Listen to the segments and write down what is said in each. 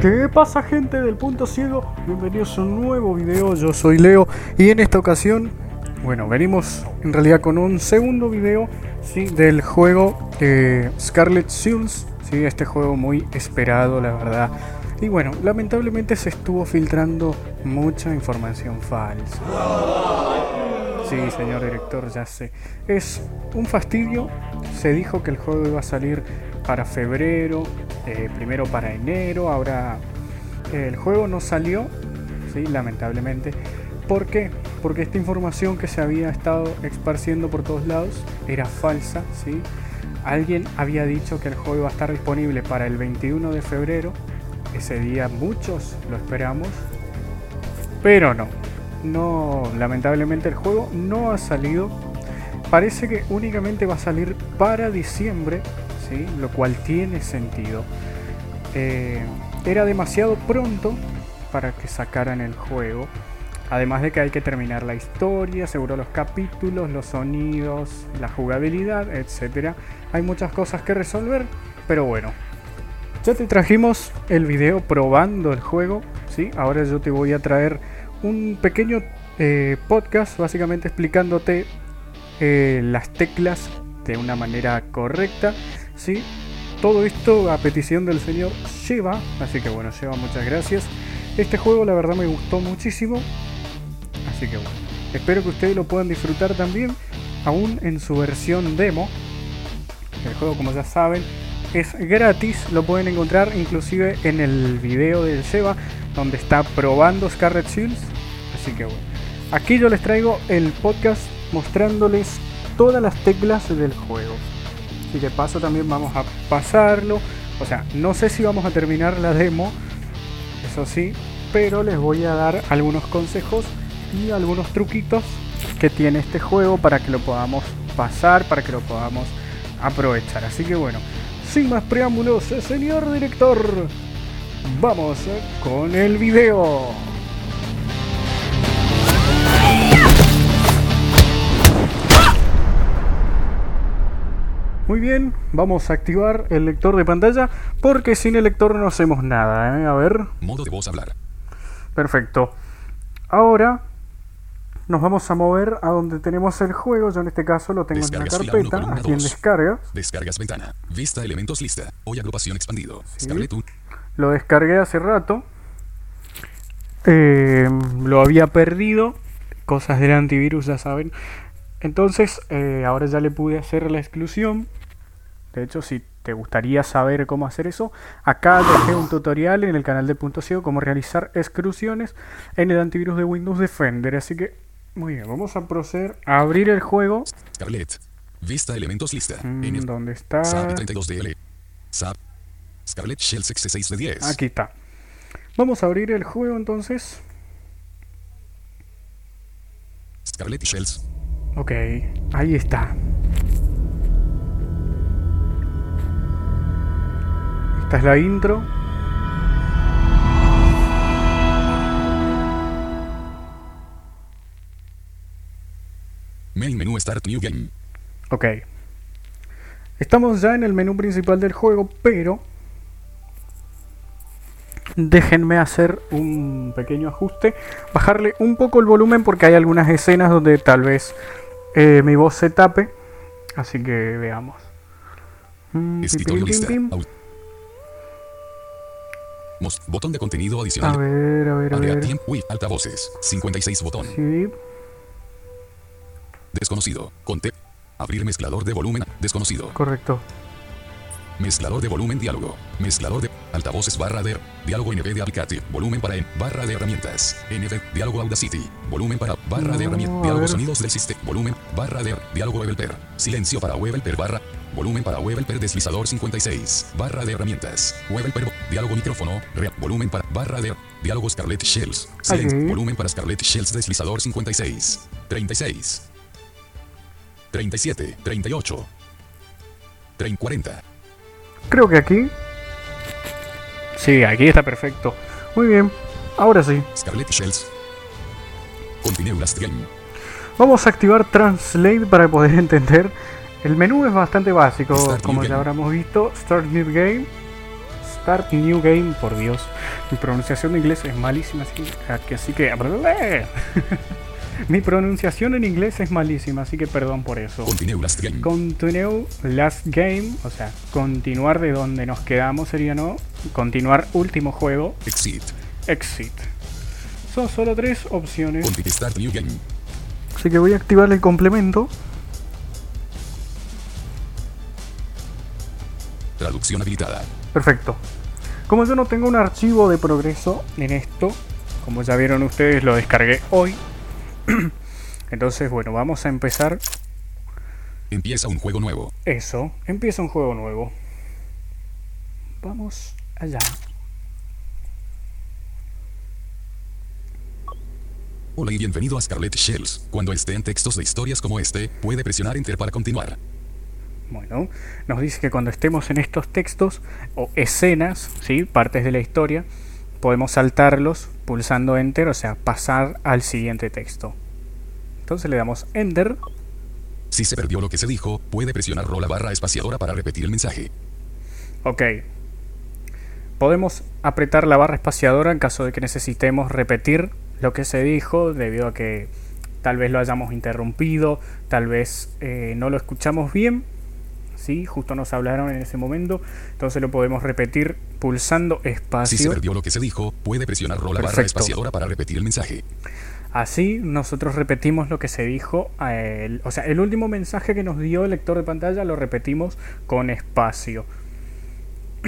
¿Qué pasa gente del punto ciego? Bienvenidos a un nuevo video, yo soy Leo y en esta ocasión, bueno, venimos en realidad con un segundo video del juego eh, Scarlet Souls, ¿sí? este juego muy esperado la verdad. Y bueno, lamentablemente se estuvo filtrando mucha información falsa. Sí, señor director, ya sé. Es un fastidio. Se dijo que el juego iba a salir para febrero, eh, primero para enero, ahora el juego no salió, ¿sí? lamentablemente. ¿Por qué? Porque esta información que se había estado esparciendo por todos lados era falsa, ¿sí? Alguien había dicho que el juego iba a estar disponible para el 21 de febrero. Ese día muchos lo esperamos, pero no. No, lamentablemente el juego no ha salido. Parece que únicamente va a salir para diciembre, lo cual tiene sentido. Eh, era demasiado pronto para que sacaran el juego. Además de que hay que terminar la historia, seguro los capítulos, los sonidos, la jugabilidad, etc. Hay muchas cosas que resolver, pero bueno. Ya te trajimos el video probando el juego, ¿sí? Ahora yo te voy a traer un pequeño eh, podcast básicamente explicándote eh, las teclas de una manera correcta ¿sí? Todo esto a petición del señor Sheva, así que bueno, Sheva, muchas gracias. Este juego la verdad me gustó muchísimo, así que bueno, espero que ustedes lo puedan disfrutar también, aún en su versión demo. El juego, como ya saben, es gratis, lo pueden encontrar inclusive en el video del Sheva, donde está probando Scarlet Shields. Así que bueno, aquí yo les traigo el podcast mostrándoles todas las teclas del juego y de paso también vamos a pasarlo. O sea, no sé si vamos a terminar la demo, eso sí, pero les voy a dar algunos consejos y algunos truquitos que tiene este juego para que lo podamos pasar, para que lo podamos aprovechar. Así que bueno, sin más preámbulos, señor director, vamos con el video. Muy bien, vamos a activar el lector de pantalla porque sin el lector no hacemos nada. ¿eh? A ver. Modo de voz hablar. Perfecto. Ahora nos vamos a mover a donde tenemos el juego. Yo en este caso lo tengo en una carpeta, aquí en descarga. Descargas ventana. Vista elementos lista. Hoy agrupación expandido. Lo descargué hace rato. Eh, lo había perdido. Cosas del antivirus, ya saben. Entonces, eh, ahora ya le pude hacer la exclusión. De hecho, si te gustaría saber cómo hacer eso, acá dejé un tutorial en el canal de Punto Ciego cómo realizar exclusiones en el antivirus de Windows Defender. Así que, muy bien, vamos a proceder a abrir el juego. Scarlet. Vista elementos lista. Mm, ¿Dónde está? SAP 32DL. SAP. Scarlet Shell 66 de 10. Aquí está. Vamos a abrir el juego entonces. Scarlet Shells. Ok, ahí está. Esta es la intro. Main menú Start New Game. Ok. Estamos ya en el menú principal del juego, pero déjenme hacer un pequeño ajuste, bajarle un poco el volumen porque hay algunas escenas donde tal vez eh, mi voz se tape. Así que veamos. Mm, botón de contenido adicional. A ver, a ver, a ver. Uy, altavoces. 56 botón. Sí. Desconocido. Conte. Abrir mezclador de volumen. Desconocido. Correcto. Mezclador de volumen diálogo. Mezclador de altavoces barra de diálogo NV de Applicative. Volumen para en barra de herramientas. NV diálogo Audacity. Volumen para barra de herramientas. Diálogo sonidos del sistema. Volumen barra de diálogo Webelper. Silencio para Webelper barra. Volumen para Webelper deslizador 56. Barra de herramientas. Webelper. Diálogo micrófono. volumen para barra de diálogo Scarlett Shells. Silencio. Volumen para Scarlett Shells deslizador 56. 36. 37. 38. 30, 40. Creo que aquí. Sí, aquí está perfecto. Muy bien. Ahora sí. Shells. Game. Vamos a activar Translate para poder entender. El menú es bastante básico, como ya habremos visto. Start New Game. Start New Game, por Dios. Mi pronunciación de inglés es malísima, así que... Así que Mi pronunciación en inglés es malísima, así que perdón por eso. Continue last game. Continue last game, o sea, continuar de donde nos quedamos sería, ¿no? Continuar último juego. Exit. Exit. Son solo tres opciones. Continue start new game. Así que voy a activar el complemento. Traducción habilitada. Perfecto. Como yo no tengo un archivo de progreso en esto, como ya vieron ustedes, lo descargué hoy. Entonces, bueno, vamos a empezar. Empieza un juego nuevo. Eso, empieza un juego nuevo. Vamos allá. Hola y bienvenido a Scarlet Shells. Cuando esté en textos de historias como este, puede presionar Enter para continuar. Bueno, nos dice que cuando estemos en estos textos o escenas, ¿sí? partes de la historia, podemos saltarlos pulsando Enter, o sea, pasar al siguiente texto. Entonces le damos Enter. Si se perdió lo que se dijo, puede presionar rola barra espaciadora para repetir el mensaje. Ok. Podemos apretar la barra espaciadora en caso de que necesitemos repetir lo que se dijo debido a que tal vez lo hayamos interrumpido, tal vez eh, no lo escuchamos bien ¿sí? Justo nos hablaron en ese momento, entonces lo podemos repetir pulsando espacio. Si se perdió lo que se dijo, puede presionar rola barra espaciadora para repetir el mensaje. Así nosotros repetimos lo que se dijo, a él. o sea, el último mensaje que nos dio el lector de pantalla lo repetimos con espacio.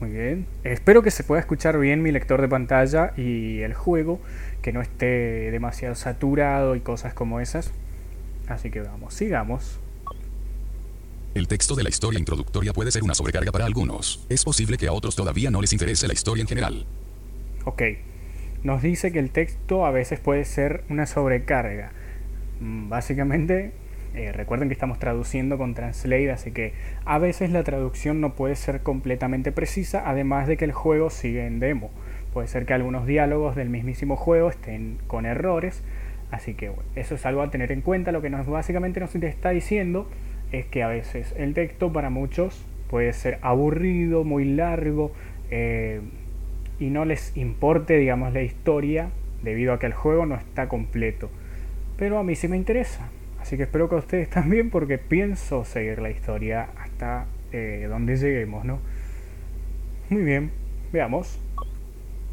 Muy bien. Espero que se pueda escuchar bien mi lector de pantalla y el juego, que no esté demasiado saturado y cosas como esas. Así que vamos, sigamos. El texto de la historia introductoria puede ser una sobrecarga para algunos. Es posible que a otros todavía no les interese la historia en general. Ok. Nos dice que el texto a veces puede ser una sobrecarga. Mm, Básicamente, eh, recuerden que estamos traduciendo con Translate, así que a veces la traducción no puede ser completamente precisa, además de que el juego sigue en demo. Puede ser que algunos diálogos del mismísimo juego estén con errores, así que eso es algo a tener en cuenta. Lo que nos básicamente nos está diciendo es que a veces el texto para muchos puede ser aburrido, muy largo eh, y no les importe, digamos, la historia debido a que el juego no está completo. Pero a mí sí me interesa, así que espero que a ustedes también porque pienso seguir la historia hasta eh, donde lleguemos, ¿no? Muy bien, veamos.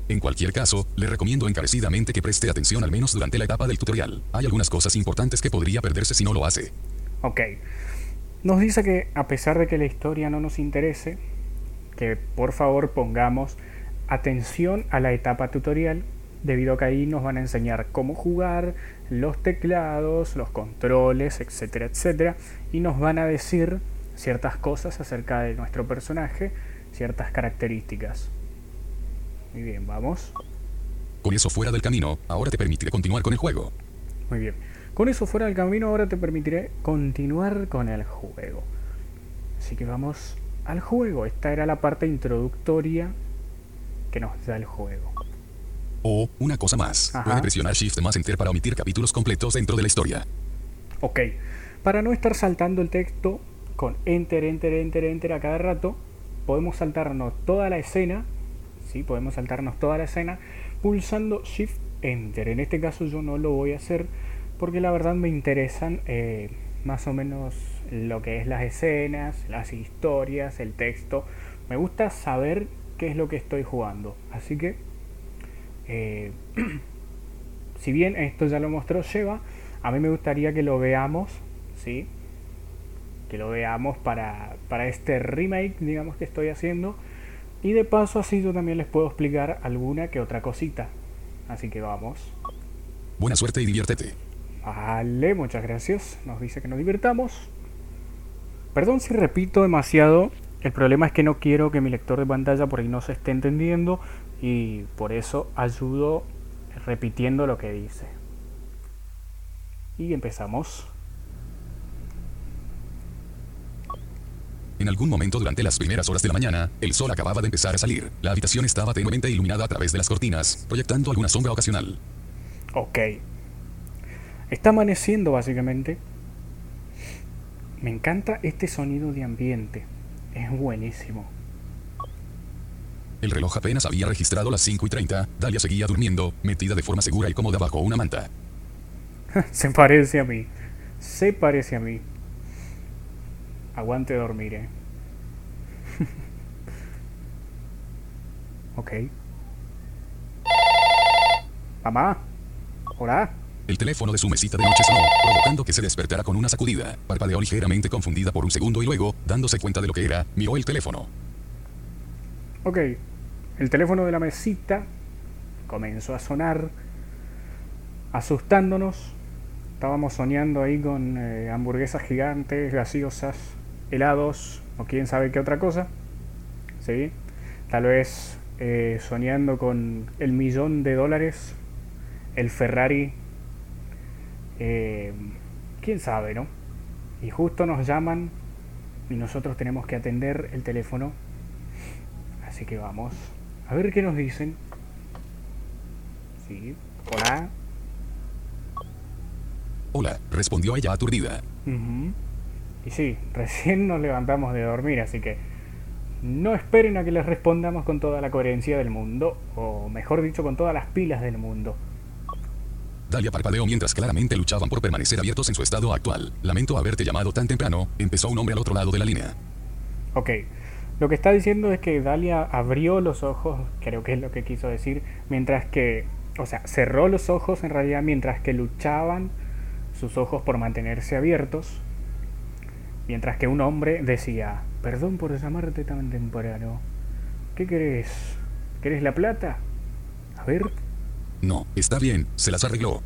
En cualquier caso, le recomiendo encarecidamente que preste atención al menos durante la etapa del tutorial. Hay algunas cosas importantes que podría perderse si no lo hace. Ok. Nos dice que a pesar de que la historia no nos interese, que por favor pongamos atención a la etapa tutorial, debido a que ahí nos van a enseñar cómo jugar, los teclados, los controles, etcétera, etcétera, y nos van a decir ciertas cosas acerca de nuestro personaje, ciertas características. Muy bien, vamos. Con eso fuera del camino, ahora te permitiré continuar con el juego. Muy bien. Con eso fuera del camino, ahora te permitiré continuar con el juego. Así que vamos al juego. Esta era la parte introductoria que nos da el juego. O, una cosa más, Ajá. puede presionar Shift más Enter para omitir capítulos completos dentro de la historia. Ok. Para no estar saltando el texto con enter, enter, enter, enter a cada rato, podemos saltarnos toda la escena. Sí, podemos saltarnos toda la escena pulsando Shift Enter. En este caso yo no lo voy a hacer porque la verdad me interesan eh, más o menos lo que es las escenas, las historias, el texto. Me gusta saber qué es lo que estoy jugando. Así que, eh, si bien esto ya lo mostró Sheva, a mí me gustaría que lo veamos, ¿sí? Que lo veamos para, para este remake, digamos, que estoy haciendo. Y de paso así yo también les puedo explicar alguna que otra cosita. Así que vamos. Buena suerte y diviértete. Vale, muchas gracias. Nos dice que nos divirtamos. Perdón si repito demasiado. El problema es que no quiero que mi lector de pantalla por ahí no se esté entendiendo y por eso ayudo repitiendo lo que dice. Y empezamos. En algún momento durante las primeras horas de la mañana, el sol acababa de empezar a salir. La habitación estaba tenuemente iluminada a través de las cortinas, proyectando alguna sombra ocasional. Ok. Está amaneciendo básicamente. Me encanta este sonido de ambiente. Es buenísimo. El reloj apenas había registrado las 5 y 30. Dalia seguía durmiendo, metida de forma segura y cómoda bajo una manta. Se parece a mí. Se parece a mí. Aguante dormir, eh. ok. Mamá. Hola. El teléfono de su mesita de noche sonó, provocando que se despertara con una sacudida. Parpadeó ligeramente confundida por un segundo y luego, dándose cuenta de lo que era, miró el teléfono. Ok. El teléfono de la mesita comenzó a sonar, asustándonos. Estábamos soñando ahí con eh, hamburguesas gigantes, gaseosas, helados o quién sabe qué otra cosa. ¿Sí? Tal vez eh, soñando con el millón de dólares, el Ferrari eh, quién sabe, ¿no? Y justo nos llaman y nosotros tenemos que atender el teléfono. Así que vamos a ver qué nos dicen. Sí, hola. Hola, respondió ella aturdida. Y sí, recién nos levantamos de dormir, así que no esperen a que les respondamos con toda la coherencia del mundo, o mejor dicho, con todas las pilas del mundo. Dalia parpadeó mientras claramente luchaban por permanecer abiertos en su estado actual. Lamento haberte llamado tan temprano, empezó un hombre al otro lado de la línea. Ok, lo que está diciendo es que Dalia abrió los ojos, creo que es lo que quiso decir, mientras que, o sea, cerró los ojos en realidad mientras que luchaban sus ojos por mantenerse abiertos, mientras que un hombre decía, perdón por llamarte tan temprano, ¿qué querés? ¿Querés la plata? A ver, no, está bien, se las arregló.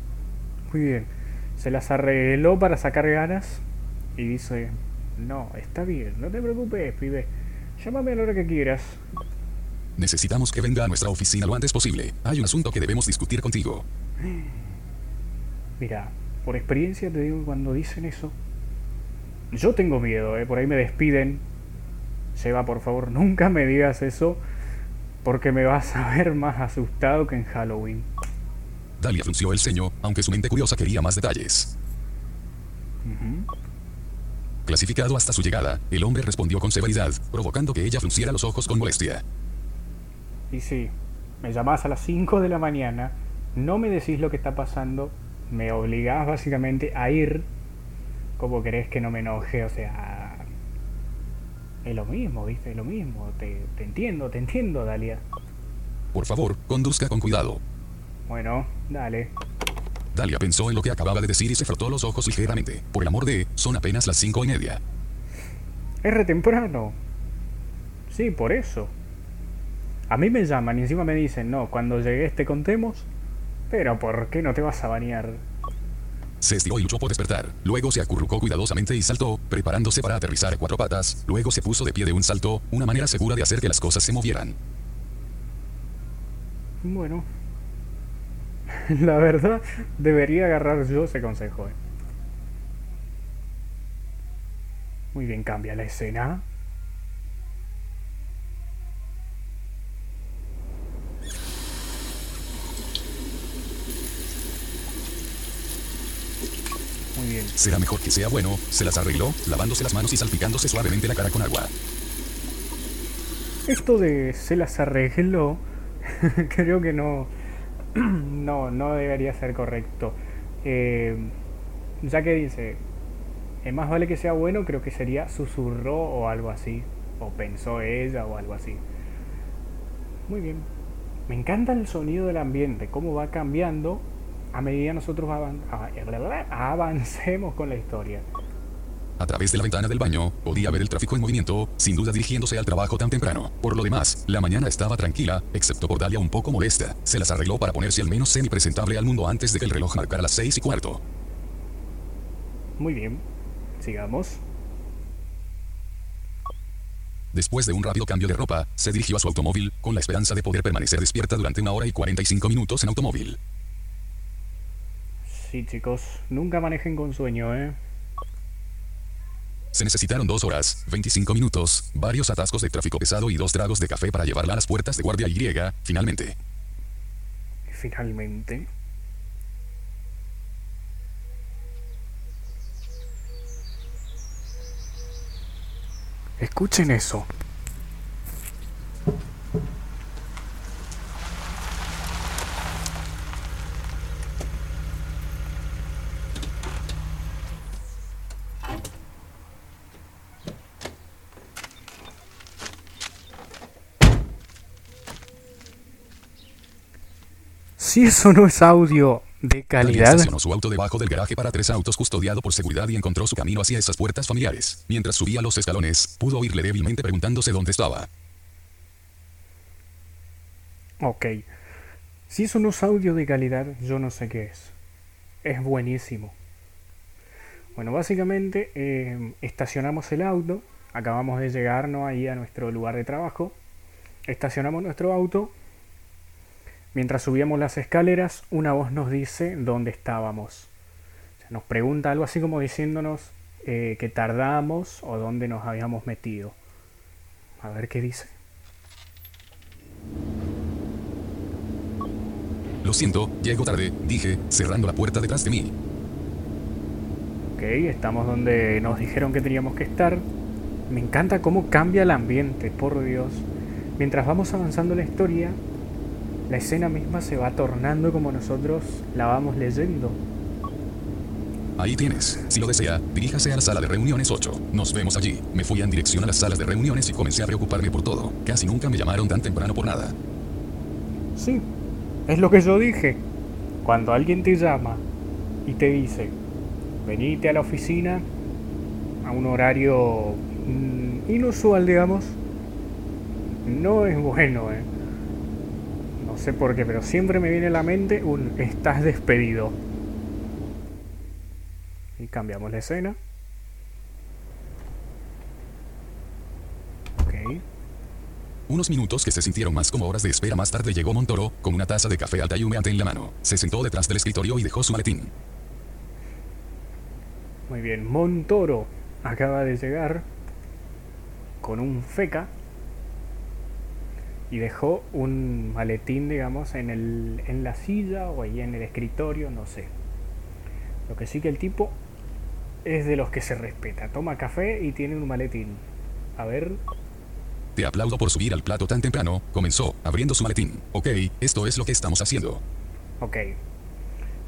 Muy bien. Se las arregló para sacar ganas y dice, no, está bien, no te preocupes, pibe. Llámame a la hora que quieras. Necesitamos que venga a nuestra oficina lo antes posible. Hay un asunto que debemos discutir contigo. Mira, por experiencia te digo cuando dicen eso, yo tengo miedo, ¿eh? por ahí me despiden. Seba, por favor, nunca me digas eso, porque me vas a ver más asustado que en Halloween. Dalia frunció el ceño, aunque su mente curiosa quería más detalles. Clasificado hasta su llegada, el hombre respondió con severidad, provocando que ella frunciera los ojos con molestia. Y sí, me llamás a las 5 de la mañana, no me decís lo que está pasando, me obligás básicamente a ir. como querés que no me enoje? O sea, es lo mismo, ¿viste? Es lo mismo. Te, te entiendo, te entiendo, Dalia. Por favor, conduzca con cuidado. Bueno, dale. Dalia pensó en lo que acababa de decir y se frotó los ojos ligeramente. Por el amor de, son apenas las cinco y media. Es re temprano. Sí, por eso. A mí me llaman y encima me dicen, no, cuando llegues te contemos. Pero ¿por qué no te vas a bañar? Se estiró y luchó por despertar. Luego se acurrucó cuidadosamente y saltó, preparándose para aterrizar a cuatro patas. Luego se puso de pie de un salto, una manera segura de hacer que las cosas se movieran. Bueno, La verdad, debería agarrar yo ese consejo. Eh. Muy bien, cambia la escena. Muy Será mejor que sea bueno, se las arregló, lavándose las manos y salpicándose suavemente la cara con agua. Esto de se las arregló, creo que no, no, no debería ser correcto. Eh, ya que dice, es más vale que sea bueno, creo que sería susurró o algo así. O pensó ella o algo así. Muy bien. Me encanta el sonido del ambiente, cómo va cambiando a medida nosotros avancemos con la historia. A través de la ventana del baño, podía ver el tráfico en movimiento, sin duda dirigiéndose al trabajo tan temprano. Por lo demás, la mañana estaba tranquila, excepto por Dalia un poco molesta. Se las arregló para ponerse al menos semi-presentable al mundo antes de que el reloj marcara las seis y cuarto. Muy bien. Sigamos. Después de un rápido cambio de ropa, se dirigió a su automóvil, con la esperanza de poder permanecer despierta durante una hora y 45 minutos en automóvil. Sí, chicos, nunca manejen con sueño, ¿eh? Se necesitaron dos horas, 25 minutos, varios atascos de tráfico pesado y dos tragos de café para llevarla a las puertas de guardia Y, finalmente. Finalmente. Escuchen eso. Si eso no es audio de calidad. estacionó su auto debajo del garaje para tres autos custodiado por seguridad y encontró su camino hacia esas puertas familiares. Mientras subía los escalones, pudo oírle débilmente preguntándose dónde estaba. Ok. Si eso no es audio de calidad, yo no sé qué es. Es buenísimo. Bueno, básicamente eh, estacionamos el auto. Acabamos de llegar ¿no? ahí a nuestro lugar de trabajo. Estacionamos nuestro auto. Mientras subíamos las escaleras, una voz nos dice dónde estábamos. O sea, nos pregunta algo así como diciéndonos eh, que tardamos o dónde nos habíamos metido. A ver qué dice. Lo siento, llego tarde, dije, cerrando la puerta detrás de mí. Ok, estamos donde nos dijeron que teníamos que estar. Me encanta cómo cambia el ambiente, por Dios. Mientras vamos avanzando en la historia, la escena misma se va tornando como nosotros la vamos leyendo. Ahí tienes. Si lo desea, diríjase a la sala de reuniones 8. Nos vemos allí. Me fui en dirección a las salas de reuniones y comencé a preocuparme por todo. Casi nunca me llamaron tan temprano por nada. Sí, es lo que yo dije. Cuando alguien te llama y te dice, venite a la oficina a un horario mm, inusual, digamos, no es bueno, ¿eh? No sé por qué, pero siempre me viene a la mente un estás despedido. Y cambiamos la escena. Ok. Unos minutos que se sintieron más como horas de espera más tarde llegó Montoro, con una taza de café alta y humeante en la mano. Se sentó detrás del escritorio y dejó su maletín. Muy bien, Montoro acaba de llegar con un feca y dejó un maletín, digamos, en, el, en la silla o ahí en el escritorio, no sé. Lo que sí que el tipo es de los que se respeta. Toma café y tiene un maletín. A ver, Te aplaudo por subir al plato tan temprano, comenzó, abriendo su maletín. Ok, esto es lo que estamos haciendo. ok.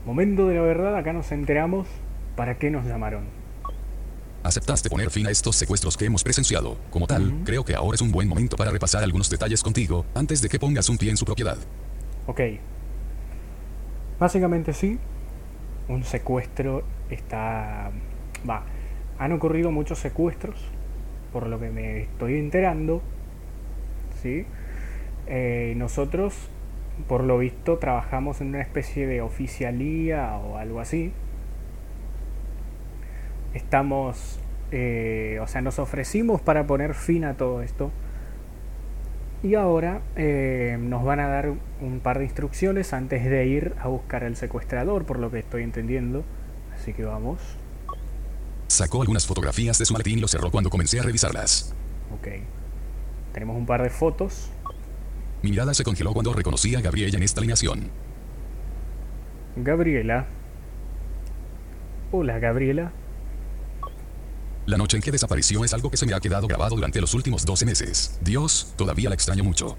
Momento de la verdad, acá nos enteramos para qué nos llamaron. Aceptaste poner fin a estos secuestros que hemos presenciado. Como tal, creo que ahora es un buen momento para repasar algunos detalles contigo, antes de que pongas un pie en su propiedad. Ok. Básicamente sí. Un secuestro está... Va. Han ocurrido muchos secuestros. Por lo que me estoy enterando. ¿Sí? Eh, nosotros, por lo visto, trabajamos en una especie de oficialía o algo así. Estamos... eh, o sea, nos ofrecimos para poner fin a todo esto. Y ahora eh, nos van a dar un par de instrucciones antes de ir a buscar al secuestrador, por lo que estoy entendiendo. Así que vamos. Sacó algunas fotografías de su maletín y lo cerró cuando comencé a revisarlas. Ok. Tenemos un par de fotos. Mi mirada se congeló cuando reconocí a Gabriela en esta alineación. Gabriela. Hola, Gabriela. La noche en que desapareció es algo que se me ha quedado grabado durante los últimos 12 meses. Dios, todavía la extraño mucho.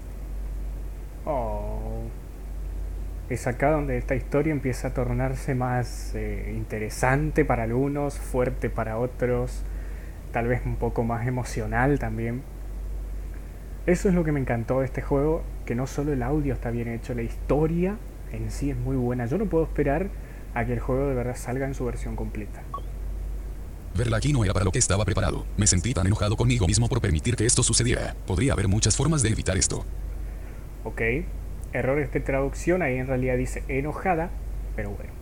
Oh. Es acá donde esta historia empieza a tornarse más eh, interesante para algunos, fuerte para otros, tal vez un poco más emocional también. Eso es lo que me encantó de este juego, que no solo el audio está bien hecho, la historia en sí es muy buena. Yo no puedo esperar a que el juego de verdad salga en su versión completa. Verla aquí no era para lo que estaba preparado. Me sentí tan enojado conmigo mismo por permitir que esto sucediera. Podría haber muchas formas de evitar esto. Ok, errores de traducción, ahí en realidad dice enojada, pero bueno.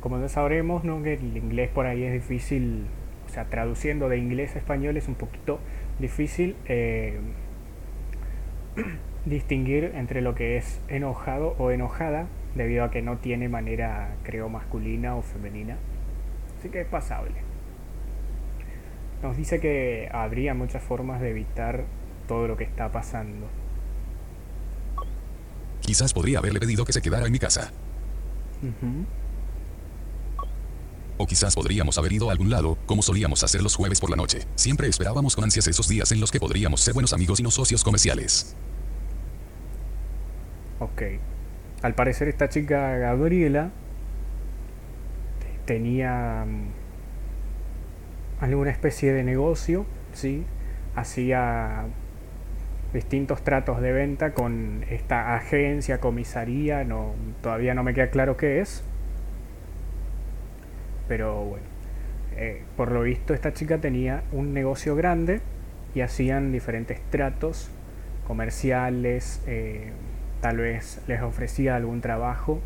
Como ya sabremos, ¿no? el inglés por ahí es difícil, o sea, traduciendo de inglés a español es un poquito difícil eh, distinguir entre lo que es enojado o enojada, debido a que no tiene manera, creo, masculina o femenina. Así que es pasable. Nos dice que habría muchas formas de evitar todo lo que está pasando. Quizás podría haberle pedido que se quedara en mi casa. O quizás podríamos haber ido a algún lado, como solíamos hacer los jueves por la noche. Siempre esperábamos con ansias esos días en los que podríamos ser buenos amigos y no socios comerciales. Ok. Al parecer esta chica Gabriela tenía mm, alguna especie de negocio, ¿sí? Hacía distintos tratos de venta con esta agencia, comisaría, no, todavía no me queda claro qué es. Pero bueno, eh, por lo visto esta chica tenía un negocio grande y hacían diferentes tratos comerciales, eh, tal vez les ofrecía algún trabajo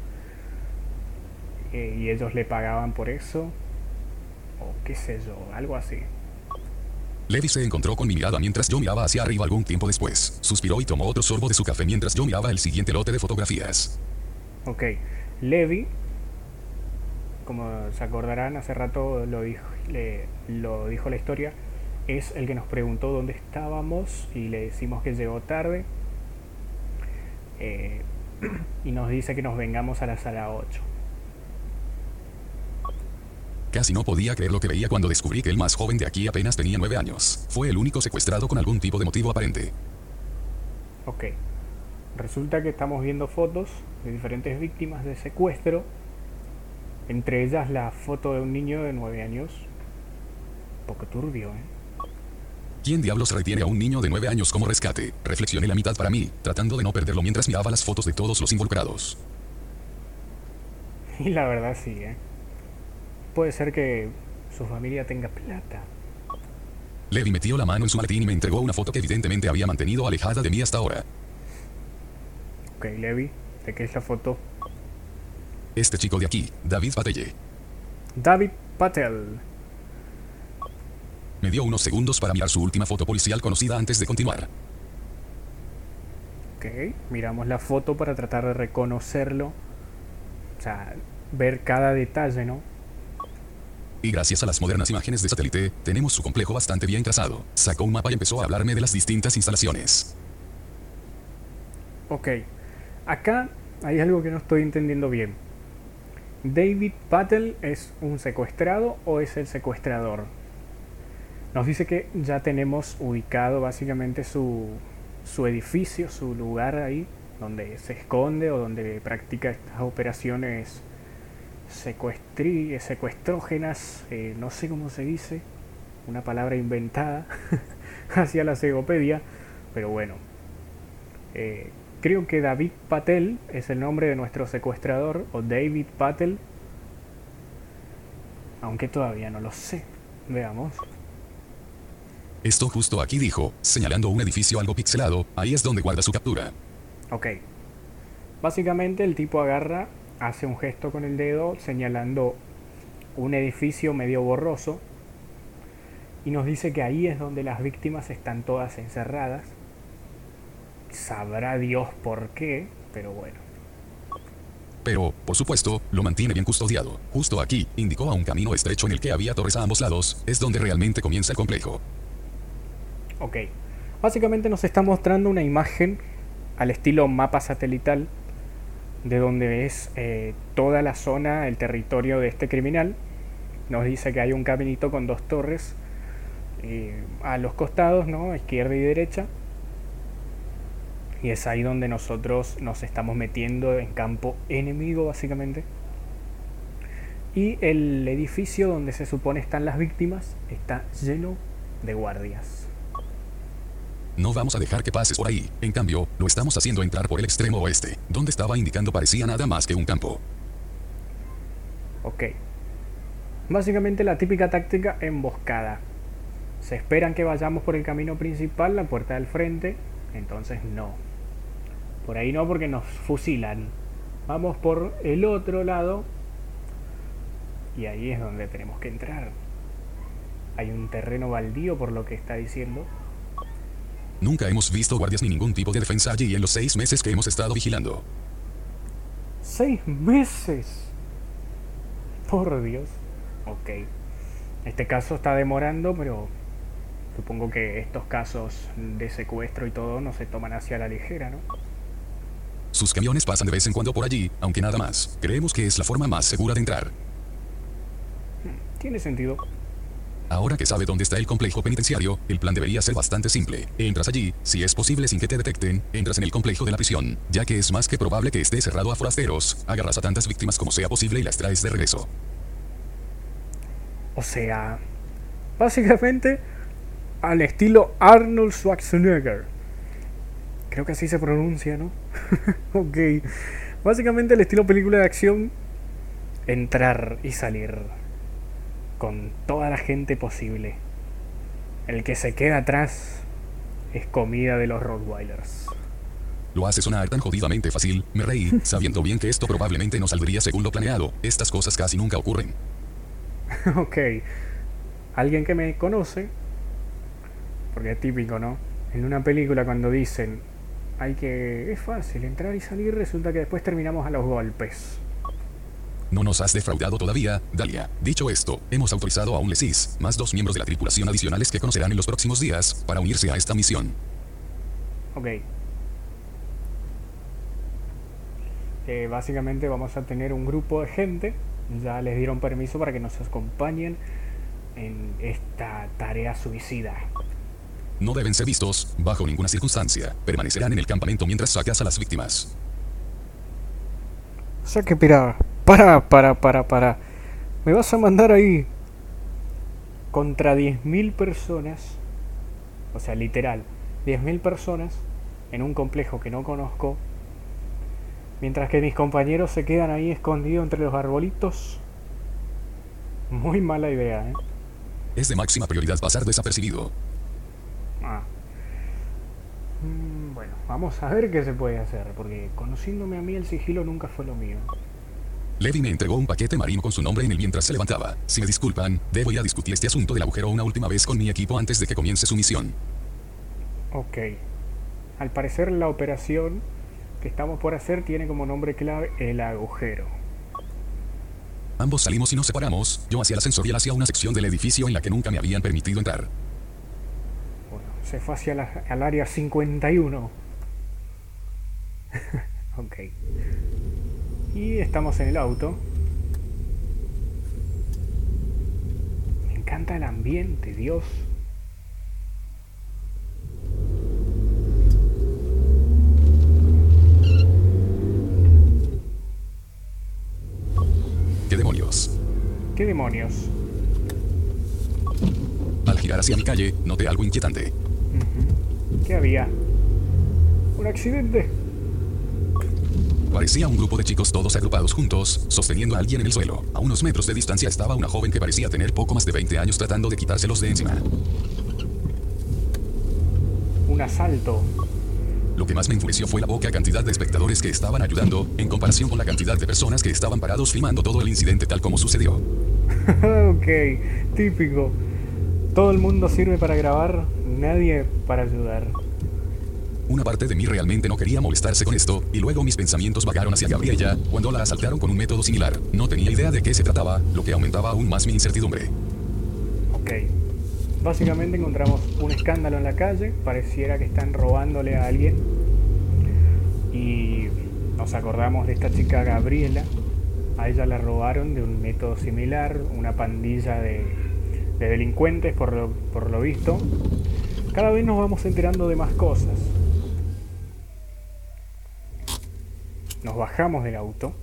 eh, y ellos le pagaban por eso, o qué sé yo, algo así. Levi se encontró con mi mirada mientras yo miraba hacia arriba algún tiempo después. Suspiró y tomó otro sorbo de su café mientras yo miraba el siguiente lote de fotografías. Ok, Levi, como se acordarán, hace rato lo dijo, lo dijo la historia, es el que nos preguntó dónde estábamos y le decimos que llegó tarde. Eh, y nos dice que nos vengamos a la sala 8. Casi no podía creer lo que veía cuando descubrí que el más joven de aquí apenas tenía nueve años. Fue el único secuestrado con algún tipo de motivo aparente. Ok. Resulta que estamos viendo fotos de diferentes víctimas de secuestro. Entre ellas la foto de un niño de nueve años. Un poco turbio, ¿eh? ¿Quién diablos retiene a un niño de nueve años como rescate? Reflexioné la mitad para mí, tratando de no perderlo mientras miraba las fotos de todos los involucrados. Y la verdad sí, ¿eh? Puede ser que su familia tenga plata. Levi metió la mano en su maletín y me entregó una foto que evidentemente había mantenido alejada de mí hasta ahora. Ok, Levi, ¿de qué es la foto? Este chico de aquí, David Patelle. David Patel. Me dio unos segundos para mirar su última foto policial conocida antes de continuar. Ok, miramos la foto para tratar de reconocerlo. O sea, ver cada detalle, ¿no? Y gracias a las modernas imágenes de satélite, tenemos su complejo bastante bien trazado. Sacó un mapa y empezó a hablarme de las distintas instalaciones. Ok, acá hay algo que no estoy entendiendo bien. ¿David Patel es un secuestrado o es el secuestrador? Nos dice que ya tenemos ubicado básicamente su, su edificio, su lugar ahí, donde se esconde o donde practica estas operaciones secuestri, secuestrógenas, eh, no sé cómo se dice, una palabra inventada hacia la cegopedia, pero bueno. Eh, creo que David Patel es el nombre de nuestro secuestrador, o David Patel, aunque todavía no lo sé. Veamos. Esto justo aquí dijo, señalando un edificio algo pixelado, ahí es donde guarda su captura. Ok. Básicamente el tipo agarra hace un gesto con el dedo señalando un edificio medio borroso y nos dice que ahí es donde las víctimas están todas encerradas. Sabrá Dios por qué, pero bueno. Pero, por supuesto, lo mantiene bien custodiado. Justo aquí, indicó a un camino estrecho en el que había torres a ambos lados, es donde realmente comienza el complejo. Ok. Básicamente nos está mostrando una imagen al estilo mapa satelital de donde es eh, toda la zona, el territorio de este criminal. Nos dice que hay un caminito con dos torres eh, a los costados, ¿no? izquierda y derecha. Y es ahí donde nosotros nos estamos metiendo en campo enemigo, básicamente. Y el edificio donde se supone están las víctimas está lleno de guardias. No vamos a dejar que pases por ahí. En cambio, lo estamos haciendo entrar por el extremo oeste. Donde estaba indicando parecía nada más que un campo. Ok. Básicamente la típica táctica emboscada. Se esperan que vayamos por el camino principal, la puerta del frente. Entonces no. Por ahí no porque nos fusilan. Vamos por el otro lado. Y ahí es donde tenemos que entrar. Hay un terreno baldío por lo que está diciendo. Nunca hemos visto guardias ni ningún tipo de defensa allí en los seis meses que hemos estado vigilando. ¿Seis meses? Por Dios. Ok. Este caso está demorando, pero supongo que estos casos de secuestro y todo no se toman hacia la ligera, ¿no? Sus camiones pasan de vez en cuando por allí, aunque nada más. Creemos que es la forma más segura de entrar. Hmm, tiene sentido. Ahora que sabe dónde está el complejo penitenciario, el plan debería ser bastante simple. Entras allí, si es posible sin que te detecten, entras en el complejo de la prisión, ya que es más que probable que esté cerrado a forasteros, agarras a tantas víctimas como sea posible y las traes de regreso. O sea, básicamente al estilo Arnold Schwarzenegger. Creo que así se pronuncia, ¿no? ok. Básicamente el estilo película de acción, entrar y salir con toda la gente posible. El que se queda atrás es comida de los Rottweilers. Lo hace sonar tan jodidamente fácil, me reí, sabiendo bien que esto probablemente no saldría según lo planeado. Estas cosas casi nunca ocurren. ok. Alguien que me conoce, porque es típico, ¿no? En una película cuando dicen, hay que... es fácil, entrar y salir, resulta que después terminamos a los golpes. No nos has defraudado todavía, Dalia. Dicho esto, hemos autorizado a un Lesis, más dos miembros de la tripulación adicionales que conocerán en los próximos días, para unirse a esta misión. Ok. Eh, básicamente vamos a tener un grupo de gente, ya les dieron permiso para que nos acompañen en esta tarea suicida. No deben ser vistos, bajo ninguna circunstancia. Permanecerán en el campamento mientras sacas a las víctimas. O sea que, para, para, para, para. Me vas a mandar ahí contra 10.000 personas, o sea, literal, 10.000 personas en un complejo que no conozco, mientras que mis compañeros se quedan ahí escondidos entre los arbolitos. Muy mala idea, ¿eh? Es de máxima prioridad pasar desapercibido. Ah. Mm, bueno, vamos a ver qué se puede hacer, porque conociéndome a mí el sigilo nunca fue lo mío. Levi me entregó un paquete marino con su nombre en él mientras se levantaba. Si me disculpan, debo ir a discutir este asunto del agujero una última vez con mi equipo antes de que comience su misión. Ok. Al parecer la operación que estamos por hacer tiene como nombre clave el agujero. Ambos salimos y nos separamos, yo hacia y él hacia una sección del edificio en la que nunca me habían permitido entrar. Bueno, se fue hacia la, al área 51. ok. Y estamos en el auto. Me encanta el ambiente, Dios. ¿Qué demonios? ¿Qué demonios? Al girar hacia mi calle, noté algo inquietante. ¿Qué había? ¿Un accidente? Parecía un grupo de chicos todos agrupados juntos, sosteniendo a alguien en el suelo. A unos metros de distancia estaba una joven que parecía tener poco más de 20 años tratando de quitárselos de encima. Un asalto. Lo que más me enfureció fue la poca cantidad de espectadores que estaban ayudando, en comparación con la cantidad de personas que estaban parados filmando todo el incidente tal como sucedió. ok, típico. Todo el mundo sirve para grabar, nadie para ayudar. Una parte de mí realmente no quería molestarse con esto, y luego mis pensamientos vagaron hacia Gabriella, cuando la asaltaron con un método similar. No tenía idea de qué se trataba, lo que aumentaba aún más mi incertidumbre. Ok. Básicamente encontramos un escándalo en la calle, pareciera que están robándole a alguien. Y nos acordamos de esta chica Gabriela. A ella la robaron de un método similar, una pandilla de, de delincuentes por lo, por lo visto. Cada vez nos vamos enterando de más cosas. Nos bajamos del auto.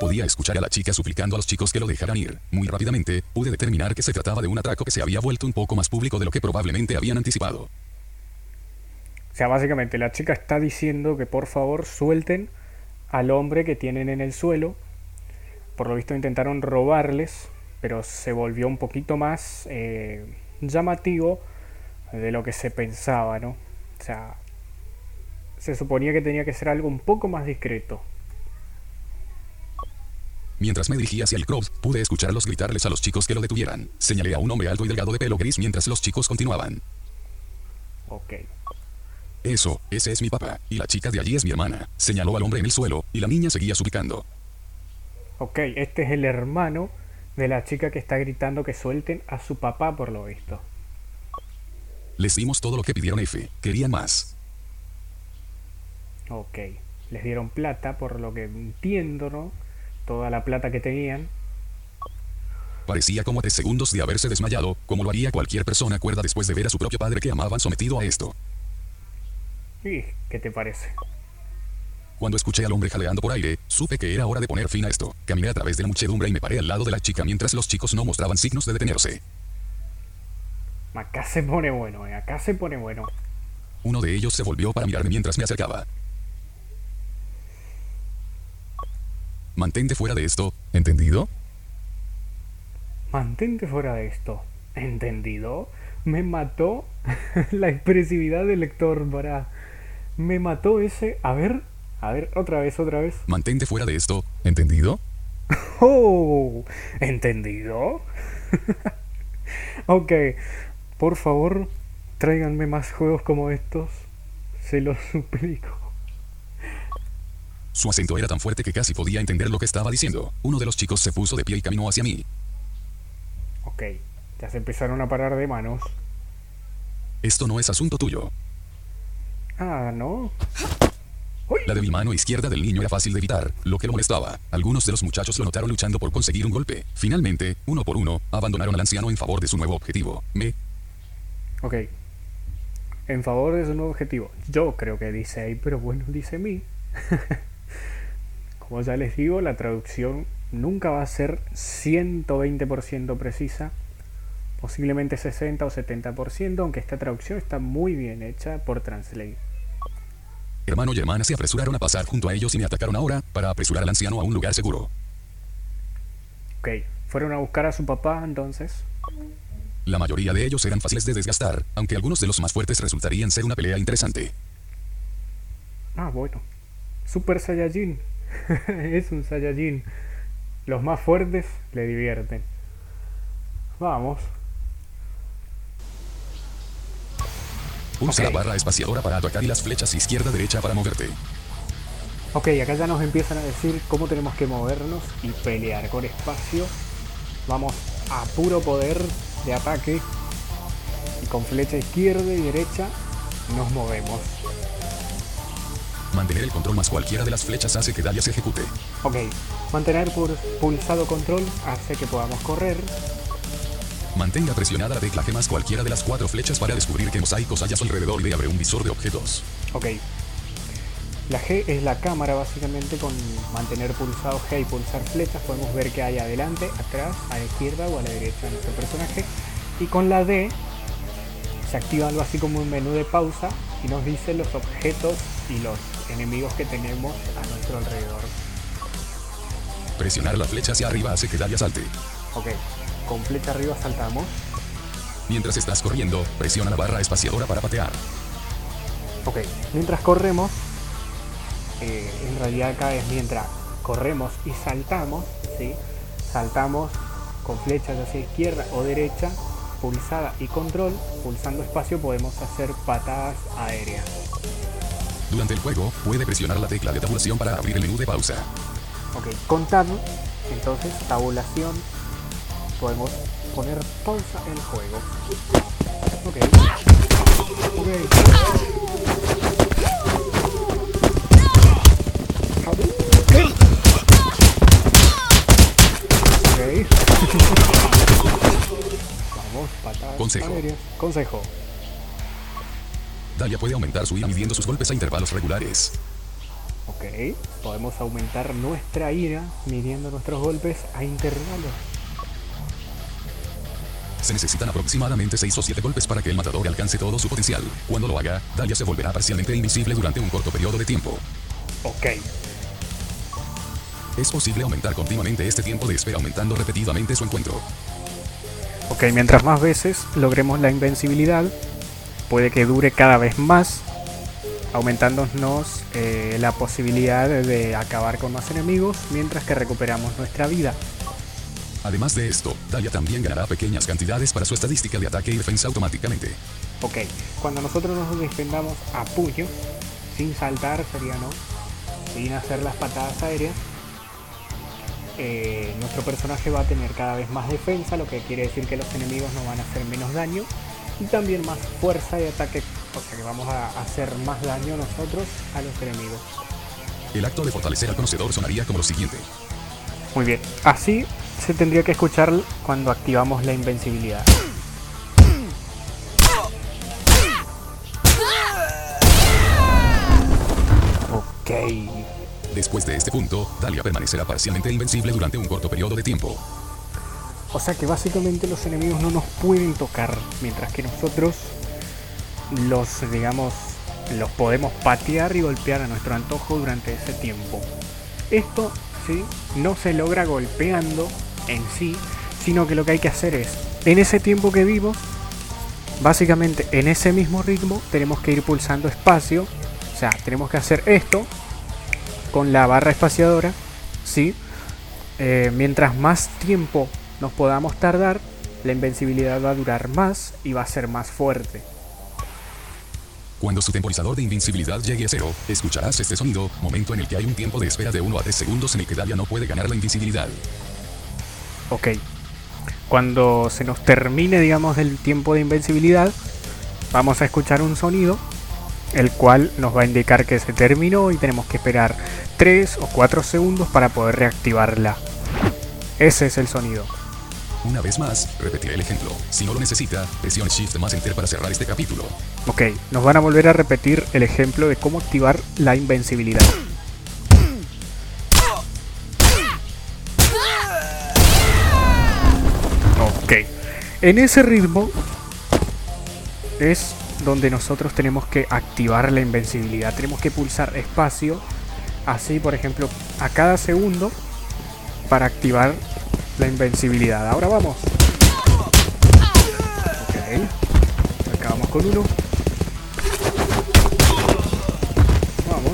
Podía escuchar a la chica suplicando a los chicos que lo dejaran ir. Muy rápidamente, pude determinar que se trataba de un atraco que se había vuelto un poco más público de lo que probablemente habían anticipado. O sea, básicamente la chica está diciendo que por favor suelten al hombre que tienen en el suelo. Por lo visto intentaron robarles, pero se volvió un poquito más eh, llamativo de lo que se pensaba, ¿no? O sea, se suponía que tenía que ser algo un poco más discreto. Mientras me dirigía hacia el crowd, pude escucharlos gritarles a los chicos que lo detuvieran. Señalé a un hombre alto y delgado de pelo gris mientras los chicos continuaban. Ok. Eso, ese es mi papá, y la chica de allí es mi hermana. Señaló al hombre en el suelo, y la niña seguía suplicando. Ok, este es el hermano de la chica que está gritando que suelten a su papá por lo visto. Les dimos todo lo que pidieron F. Querían más. Ok. Les dieron plata, por lo que entiendo, ¿no? Toda la plata que tenían. Parecía como de segundos de haberse desmayado, como lo haría cualquier persona cuerda después de ver a su propio padre que amaban sometido a esto. ¿Y qué te parece? Cuando escuché al hombre jaleando por aire, supe que era hora de poner fin a esto. Caminé a través de la muchedumbre y me paré al lado de la chica mientras los chicos no mostraban signos de detenerse. Acá se pone bueno, eh. Acá se pone bueno. Uno de ellos se volvió para mirarme mientras me acercaba. Mantente fuera de esto, ¿entendido? Mantente fuera de esto. ¿Entendido? Me mató la expresividad del lector, para. Me mató ese. A ver, a ver, otra vez, otra vez. Mantente fuera de esto, ¿entendido? ¡Oh! ¿Entendido? ok, por favor, tráiganme más juegos como estos. Se los suplico. Su acento era tan fuerte que casi podía entender lo que estaba diciendo. Uno de los chicos se puso de pie y caminó hacia mí. Ok, ya se empezaron a parar de manos. Esto no es asunto tuyo. Ah, ¿no? La de mi mano izquierda del niño era fácil de evitar, lo que lo molestaba. Algunos de los muchachos lo notaron luchando por conseguir un golpe. Finalmente, uno por uno, abandonaron al anciano en favor de su nuevo objetivo. Me. Ok. En favor de su nuevo objetivo. Yo creo que dice ahí, pero bueno, dice mí. Como ya les digo, la traducción nunca va a ser 120% precisa. Posiblemente 60 o 70%, aunque esta traducción está muy bien hecha por Translate. Hermano y hermana se apresuraron a pasar junto a ellos y me atacaron ahora, para apresurar al anciano a un lugar seguro. Ok, fueron a buscar a su papá entonces. La mayoría de ellos eran fáciles de desgastar, aunque algunos de los más fuertes resultarían ser una pelea interesante. Ah, bueno. Super Saiyajin. es un Saiyajin. Los más fuertes le divierten. Vamos. Usa la barra espaciadora para atacar y las flechas izquierda-derecha para moverte. Ok, acá ya nos empiezan a decir cómo tenemos que movernos y pelear con espacio. Vamos a puro poder de ataque. Y con flecha izquierda y derecha nos movemos. Mantener el control más cualquiera de las flechas hace que Dahlia se ejecute. Ok, mantener pulsado control hace que podamos correr. Mantenga presionada la tecla G más cualquiera de las cuatro flechas para descubrir qué mosaicos hay a su alrededor y le abre un visor de objetos. Ok. La G es la cámara básicamente con mantener pulsado G y pulsar flechas podemos ver que hay adelante, atrás, a la izquierda o a la derecha de nuestro personaje. Y con la D se activa algo así como un menú de pausa y nos dice los objetos y los enemigos que tenemos a nuestro alrededor. Presionar la flecha hacia arriba hace que Dahlia salte. Ok, con flecha arriba saltamos. Mientras estás corriendo, presiona la barra espaciadora para patear. Ok, mientras corremos, eh, en realidad acá es mientras corremos y saltamos, ¿sí? Saltamos con flechas hacia izquierda o derecha, pulsada y control, pulsando espacio podemos hacer patadas aéreas. Durante el juego, puede presionar la tecla de tabulación para abrir el menú de pausa. Ok, con tab, entonces tabulación, podemos poner pausa en el juego. Ok. Ok. Ok. Vamos, patadas Consejo. aéreas. Consejo. Dahlia puede aumentar su ira midiendo sus golpes a intervalos regulares. Ok, podemos aumentar nuestra ira midiendo nuestros golpes a intervalos. Se necesitan aproximadamente 6 o 7 golpes para que el matador alcance todo su potencial. Cuando lo haga, Dahlia se volverá parcialmente invisible durante un corto periodo de tiempo. Ok, Es posible aumentar continuamente este tiempo de espera aumentando repetidamente su encuentro. Ok, mientras más veces logremos la invencibilidad, puede que dure cada vez más, aumentándonos eh, la posibilidad de acabar con más enemigos mientras que recuperamos nuestra vida. Además de esto, Dahlia también ganará pequeñas cantidades para su estadística de ataque y defensa automáticamente. Ok, cuando nosotros nos defendamos a puño, sin saltar sería no, sin hacer las patadas aéreas, eh, nuestro personaje va a tener cada vez más defensa, lo que quiere decir que los enemigos nos van a hacer menos daño y también más fuerza de ataque, o sea que vamos a hacer más daño nosotros a los enemigos. El acto de fortalecer al conocedor sonaría como lo siguiente. Muy bien, así se tendría que escuchar cuando activamos la invencibilidad. Ok. Después de este punto, Dahlia permanecerá parcialmente invencible durante un corto periodo de tiempo. O sea que básicamente los enemigos no nos pueden tocar, mientras que nosotros los, digamos, los podemos patear y golpear a nuestro antojo durante ese tiempo. Esto, ¿sí? No se logra golpeando en sí, sino que lo que hay que hacer es, en ese tiempo que vivo, básicamente en ese mismo ritmo tenemos que ir pulsando espacio, o sea, tenemos que hacer esto con la barra espaciadora, ¿sí? Eh, mientras más tiempo nos podamos tardar, la invencibilidad va a durar más y va a ser más fuerte. Cuando su temporizador de invencibilidad llegue a cero, escucharás este sonido, momento en el que hay un tiempo de espera de 1 a 3 segundos en el que Dalia no puede ganar la invencibilidad. Ok. Cuando se nos termine, digamos, el tiempo de invencibilidad, vamos a escuchar un sonido, el cual nos va a indicar que se terminó y tenemos que esperar 3 o 4 segundos para poder reactivarla. Ese es el sonido. Una vez más, repetiré el ejemplo. Si no lo necesita, presione Shift más Enter para cerrar este capítulo. Ok, nos van a volver a repetir el ejemplo de cómo activar la invencibilidad. Ok, en ese ritmo es donde nosotros tenemos que activar la invencibilidad. Tenemos que pulsar espacio, así por ejemplo, a cada segundo para activar la invencibilidad. Ahora vamos. Ok. Acabamos con uno. Vamos.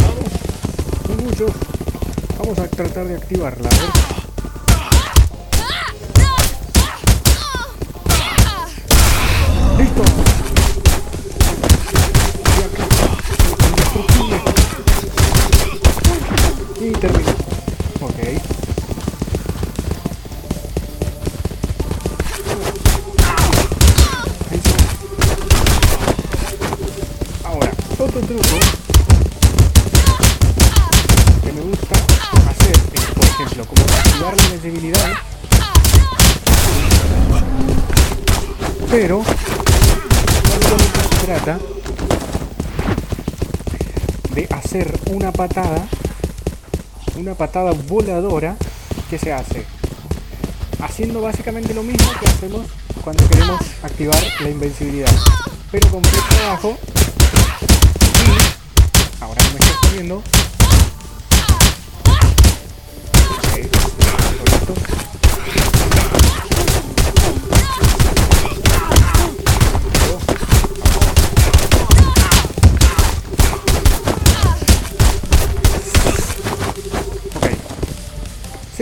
Vamos. Muchos. Vamos a tratar de activarla. Terminó. Ok. Ahora, otro truco que me gusta hacer es, por ejemplo, como activar la invencibilidad. Pero, básicamente se trata de hacer una patada una patada voladora que se hace. Haciendo básicamente lo mismo que hacemos cuando queremos activar la invencibilidad. Pero con flecha abajo y ahora me estoy poniendo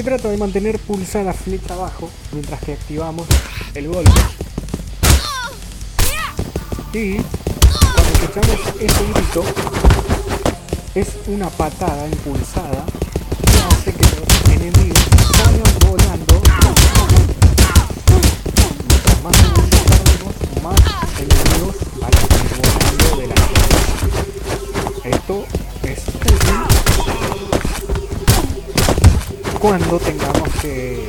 Se trata de mantener pulsada flecha abajo mientras que activamos el golpe. Y cuando escuchamos ese grito, es una patada impulsada que hace que los enemigos salgan cuando tengamos que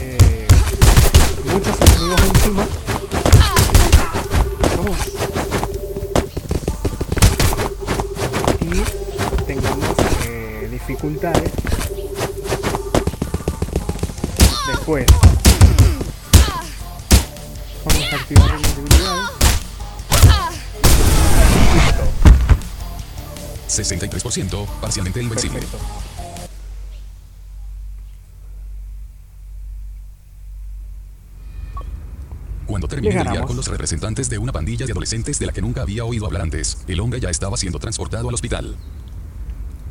eh, muchos enemigos encima. Vamos. Y tengamos eh, dificultades. Después. Vamos a activar las debilidades 63% parcialmente invencible. perfecto Cuando terminé de lidiar ganamos. con representantes de una pandilla de adolescentes de la que nunca había oído hablar antes, el hombre ya estaba siendo transportado al hospital.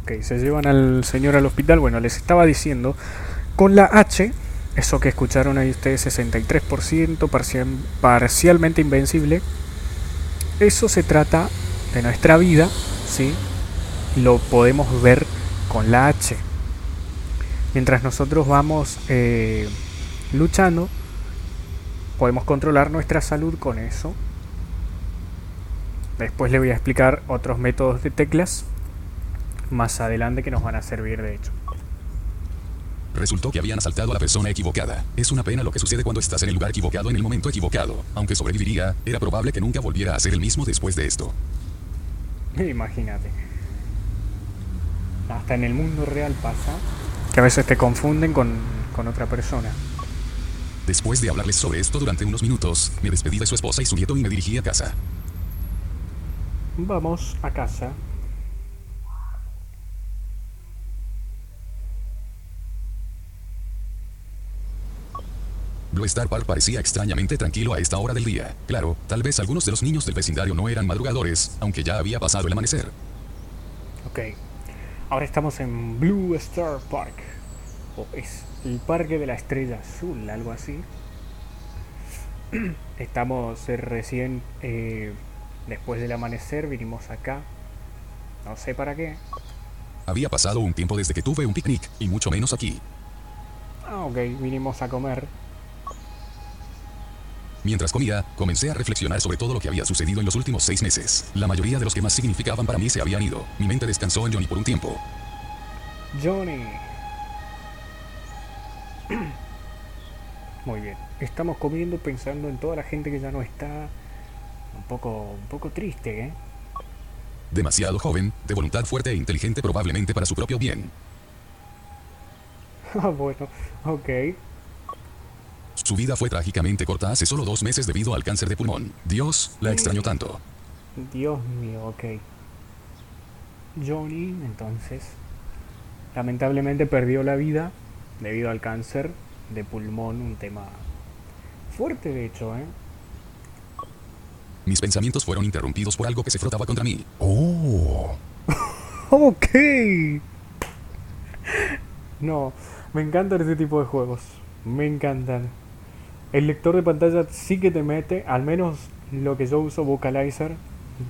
Ok, se llevan al señor al hospital. Bueno, les estaba diciendo, con la H, eso que escucharon ahí ustedes, 63%, parcial- parcialmente invencible, eso se trata de nuestra vida, ¿sí? Lo podemos ver con la H. Mientras nosotros vamos eh, luchando, podemos controlar nuestra salud con eso. Después le voy a explicar otros métodos de teclas más adelante que nos van a servir de hecho. Resultó que habían asaltado a la persona equivocada. Es una pena lo que sucede cuando estás en el lugar equivocado en el momento equivocado. Aunque sobreviviría, era probable que nunca volviera a ser el mismo después de esto. Imagínate. hasta en el mundo real pasa, que a veces te confunden con, con otra persona. Después de hablarles sobre esto durante unos minutos, me despedí de su esposa y su nieto y me dirigí a casa. Vamos a casa. Blue Star Park parecía extrañamente tranquilo a esta hora del día. Claro, tal vez algunos de los niños del vecindario no eran madrugadores, aunque ya había pasado el amanecer. Ok. Ahora estamos en Blue Star Park. O es el Parque de la Estrella Azul, algo así. Estamos eh, recién eh, después del amanecer, vinimos acá. No sé para qué. Había pasado un tiempo desde que tuve un picnic, y mucho menos aquí. Ah, ok, vinimos a comer. Mientras comía, comencé a reflexionar sobre todo lo que había sucedido en los últimos seis meses. La mayoría de los que más significaban para mí se habían ido. Mi mente descansó en Johnny por un tiempo. Johnny. Muy bien. Estamos comiendo pensando en toda la gente que ya no está. Un poco, un poco triste, ¿eh? Demasiado joven, de voluntad fuerte e inteligente probablemente para su propio bien. Ah, bueno, ok. Su vida fue trágicamente corta hace solo dos meses debido al cáncer de pulmón. Dios la extrañó tanto. Dios mío, ok. Johnny, entonces, lamentablemente perdió la vida debido al cáncer de pulmón, un tema fuerte de hecho, ¿eh? Mis pensamientos fueron interrumpidos por algo que se frotaba contra mí. Oh. ok. No, me encantan este tipo de juegos. Me encantan. El lector de pantalla sí que te mete, al menos lo que yo uso Vocalizer,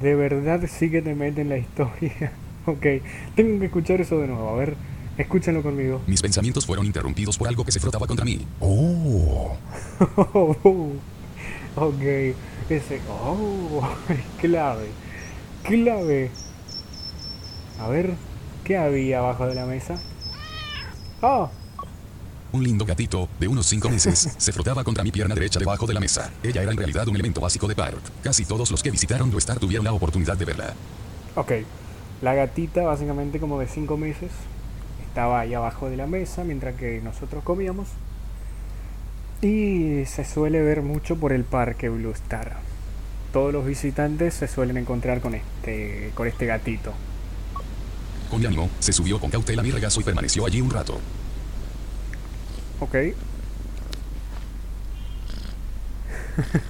de verdad sí que te mete en la historia. ok, tengo que escuchar eso de nuevo, a ver, escúchenlo conmigo. Mis pensamientos fueron interrumpidos por algo que se frotaba contra mí. Oh. ok, ese, oh, clave, clave. A ver, ¿qué había abajo de la mesa? Ah, un lindo gatito, de unos cinco meses, se frotaba contra mi pierna derecha debajo de la mesa. Ella era en realidad un elemento básico de Park. Casi todos los que visitaron Blue Star tuvieron la oportunidad de verla. Ok. La gatita, básicamente como de cinco meses, estaba ahí abajo de la mesa mientras que nosotros comíamos. Y se suele ver mucho por el parque Blue Star. Todos los visitantes se suelen encontrar con este, con este gatito. Con ánimo, se subió con cautela a mi regazo y permaneció allí un rato. Ok.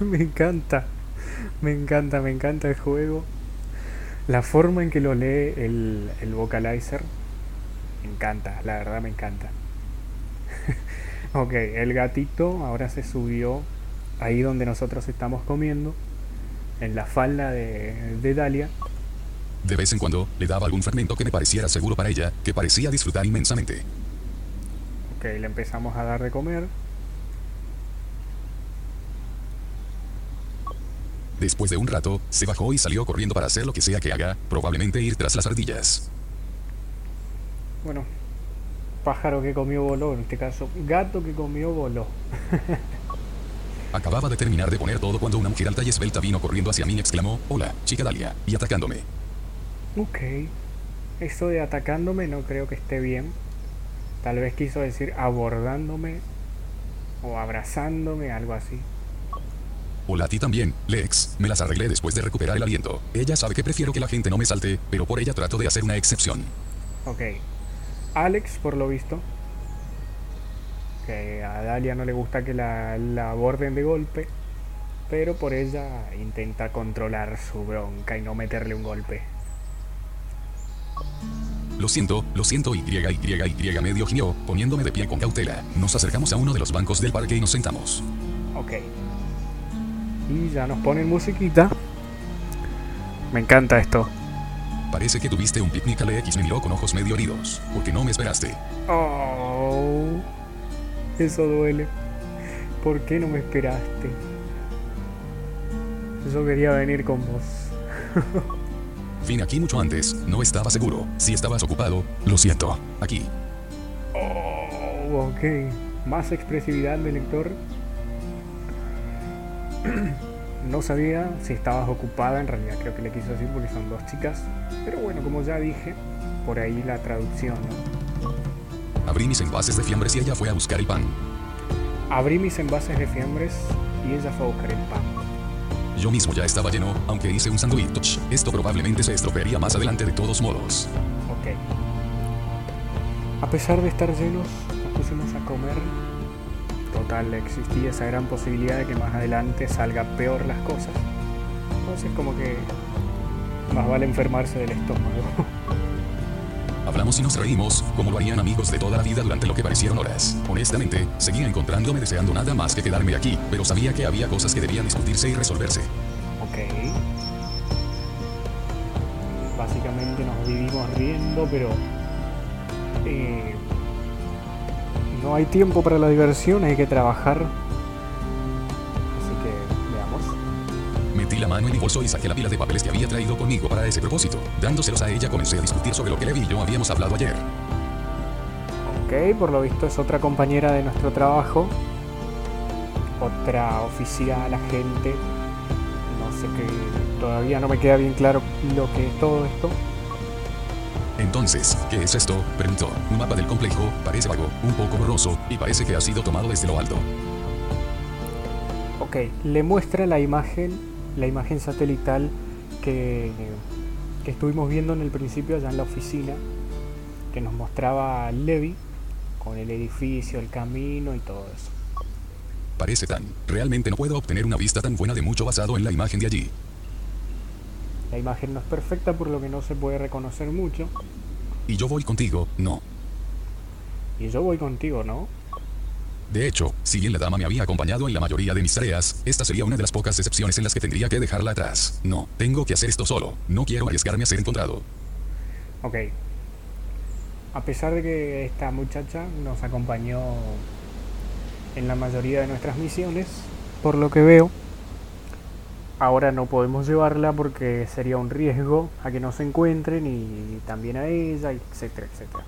me encanta. Me encanta, me encanta el juego. La forma en que lo lee el, el vocalizer. Me encanta, la verdad me encanta. ok, el gatito ahora se subió ahí donde nosotros estamos comiendo. En la falda de, de Dalia. De vez en cuando le daba algún fragmento que me pareciera seguro para ella, que parecía disfrutar inmensamente. Ok, le empezamos a dar de comer. Después de un rato, se bajó y salió corriendo para hacer lo que sea que haga, probablemente ir tras las ardillas. Bueno, pájaro que comió voló, en este caso, gato que comió voló. Acababa de terminar de poner todo cuando una mujer alta y esbelta vino corriendo hacia mí y exclamó, hola, chica Dalia, y atacándome. Ok, eso de atacándome no creo que esté bien. Tal vez quiso decir abordándome o abrazándome, algo así. Hola a ti también, Lex. Me las arreglé después de recuperar el aliento. Ella sabe que prefiero que la gente no me salte, pero por ella trato de hacer una excepción. Ok. Alex, por lo visto. Que a Dalia no le gusta que la, la aborden de golpe. Pero por ella intenta controlar su bronca y no meterle un golpe. Lo siento, lo siento, y, y, y medio gimió, poniéndome de pie con cautela. Nos acercamos a uno de los bancos del parque y nos sentamos. Ok. Y ya nos ponen musiquita. Me encanta esto. Parece que tuviste un picnic. Alex me miró con ojos medio heridos. porque no me esperaste? Oh. Eso duele. ¿Por qué no me esperaste? Yo quería venir con vos. Vine aquí mucho antes, no estaba seguro. Si estabas ocupado, lo siento. Aquí. Oh, ok. Más expresividad del lector. no sabía si estabas ocupada, en realidad creo que le quiso decir porque son dos chicas. Pero bueno, como ya dije, por ahí la traducción, ¿no? Abrí mis envases de fiambres y ella fue a buscar el pan. Abrí mis envases de fiambres y ella fue a buscar el pan. Yo mismo ya estaba lleno, aunque hice un sándwich. Esto probablemente se estropearía más adelante de todos modos. Ok. A pesar de estar llenos, nos pusimos a comer. Total, existía esa gran posibilidad de que más adelante salga peor las cosas. Entonces como que más vale enfermarse del estómago. Hablamos y nos reímos, como lo harían amigos de toda la vida durante lo que parecieron horas. Honestamente, seguía encontrándome deseando nada más que quedarme aquí, pero sabía que había cosas que debían discutirse y resolverse. Ok. Básicamente nos vivimos riendo, pero... eh, no hay tiempo para la diversión, hay que trabajar. Así que veamos. Metí la mano en mi bolso y saqué la pila de papeles que había traído conmigo para ese propósito. Dándoselos a ella comencé a discutir sobre lo que Levi y yo habíamos hablado ayer. Ok, por lo visto es otra compañera de nuestro trabajo. Otra oficial, agente. No sé qué. Todavía no me queda bien claro lo que es todo esto. Entonces, ¿qué es esto? Preguntó. Un mapa del complejo, parece vago, un poco borroso, y parece que ha sido tomado desde lo alto. Ok, le muestra la imagen, la imagen satelital que, que estuvimos viendo en el principio allá en la oficina, que nos mostraba Levi con el edificio, el camino y todo eso. Parece tan. Realmente no puedo obtener una vista tan buena de mucho basado en la imagen de allí. La imagen no es perfecta por lo que no se puede reconocer mucho. Y yo voy contigo, no. Y yo voy contigo, ¿no? De hecho, si bien la dama me había acompañado en la mayoría de mis tareas, esta sería una de las pocas excepciones en las que tendría que dejarla atrás. No, tengo que hacer esto solo. No quiero arriesgarme a ser encontrado. Ok. A pesar de que esta muchacha nos acompañó en la mayoría de nuestras misiones, por lo que veo, ahora no podemos llevarla porque sería un riesgo a que no se encuentren y también a ella, etcétera, etcétera.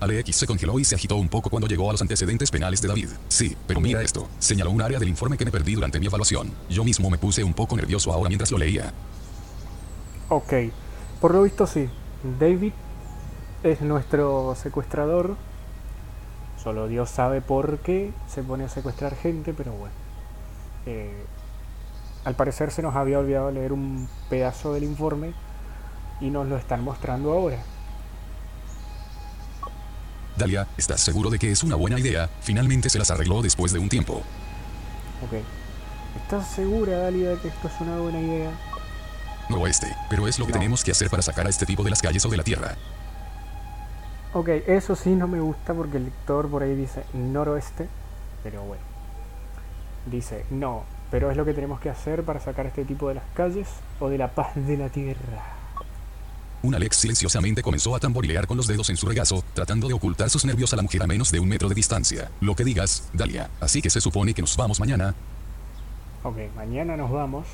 Alex se congeló y se agitó un poco cuando llegó a los antecedentes penales de David. Sí, pero mira esto. Señaló un área del informe que me perdí durante mi evaluación. Yo mismo me puse un poco nervioso ahora mientras lo leía. Ok, por lo visto sí. David es nuestro secuestrador. Solo Dios sabe por qué se pone a secuestrar gente, pero bueno. Eh, al parecer se nos había olvidado leer un pedazo del informe y nos lo están mostrando ahora. Dalia, ¿estás seguro de que es una buena idea? Finalmente se las arregló después de un tiempo. Ok. ¿Estás segura, Dalia, de que esto es una buena idea? Noroeste, pero es lo que No. tenemos que hacer para sacar a este tipo de las calles o de la tierra. Ok, eso sí no me gusta porque el lector por ahí dice noroeste, pero bueno. Dice no, pero es lo que tenemos que hacer para sacar a este tipo de las calles o de la paz de la tierra. Un Alex silenciosamente comenzó a tamborilear con los dedos en su regazo, tratando de ocultar sus nervios a la mujer a menos de un metro de distancia. Lo que digas, Dalia. Así que se supone que nos vamos mañana. Ok, mañana nos vamos.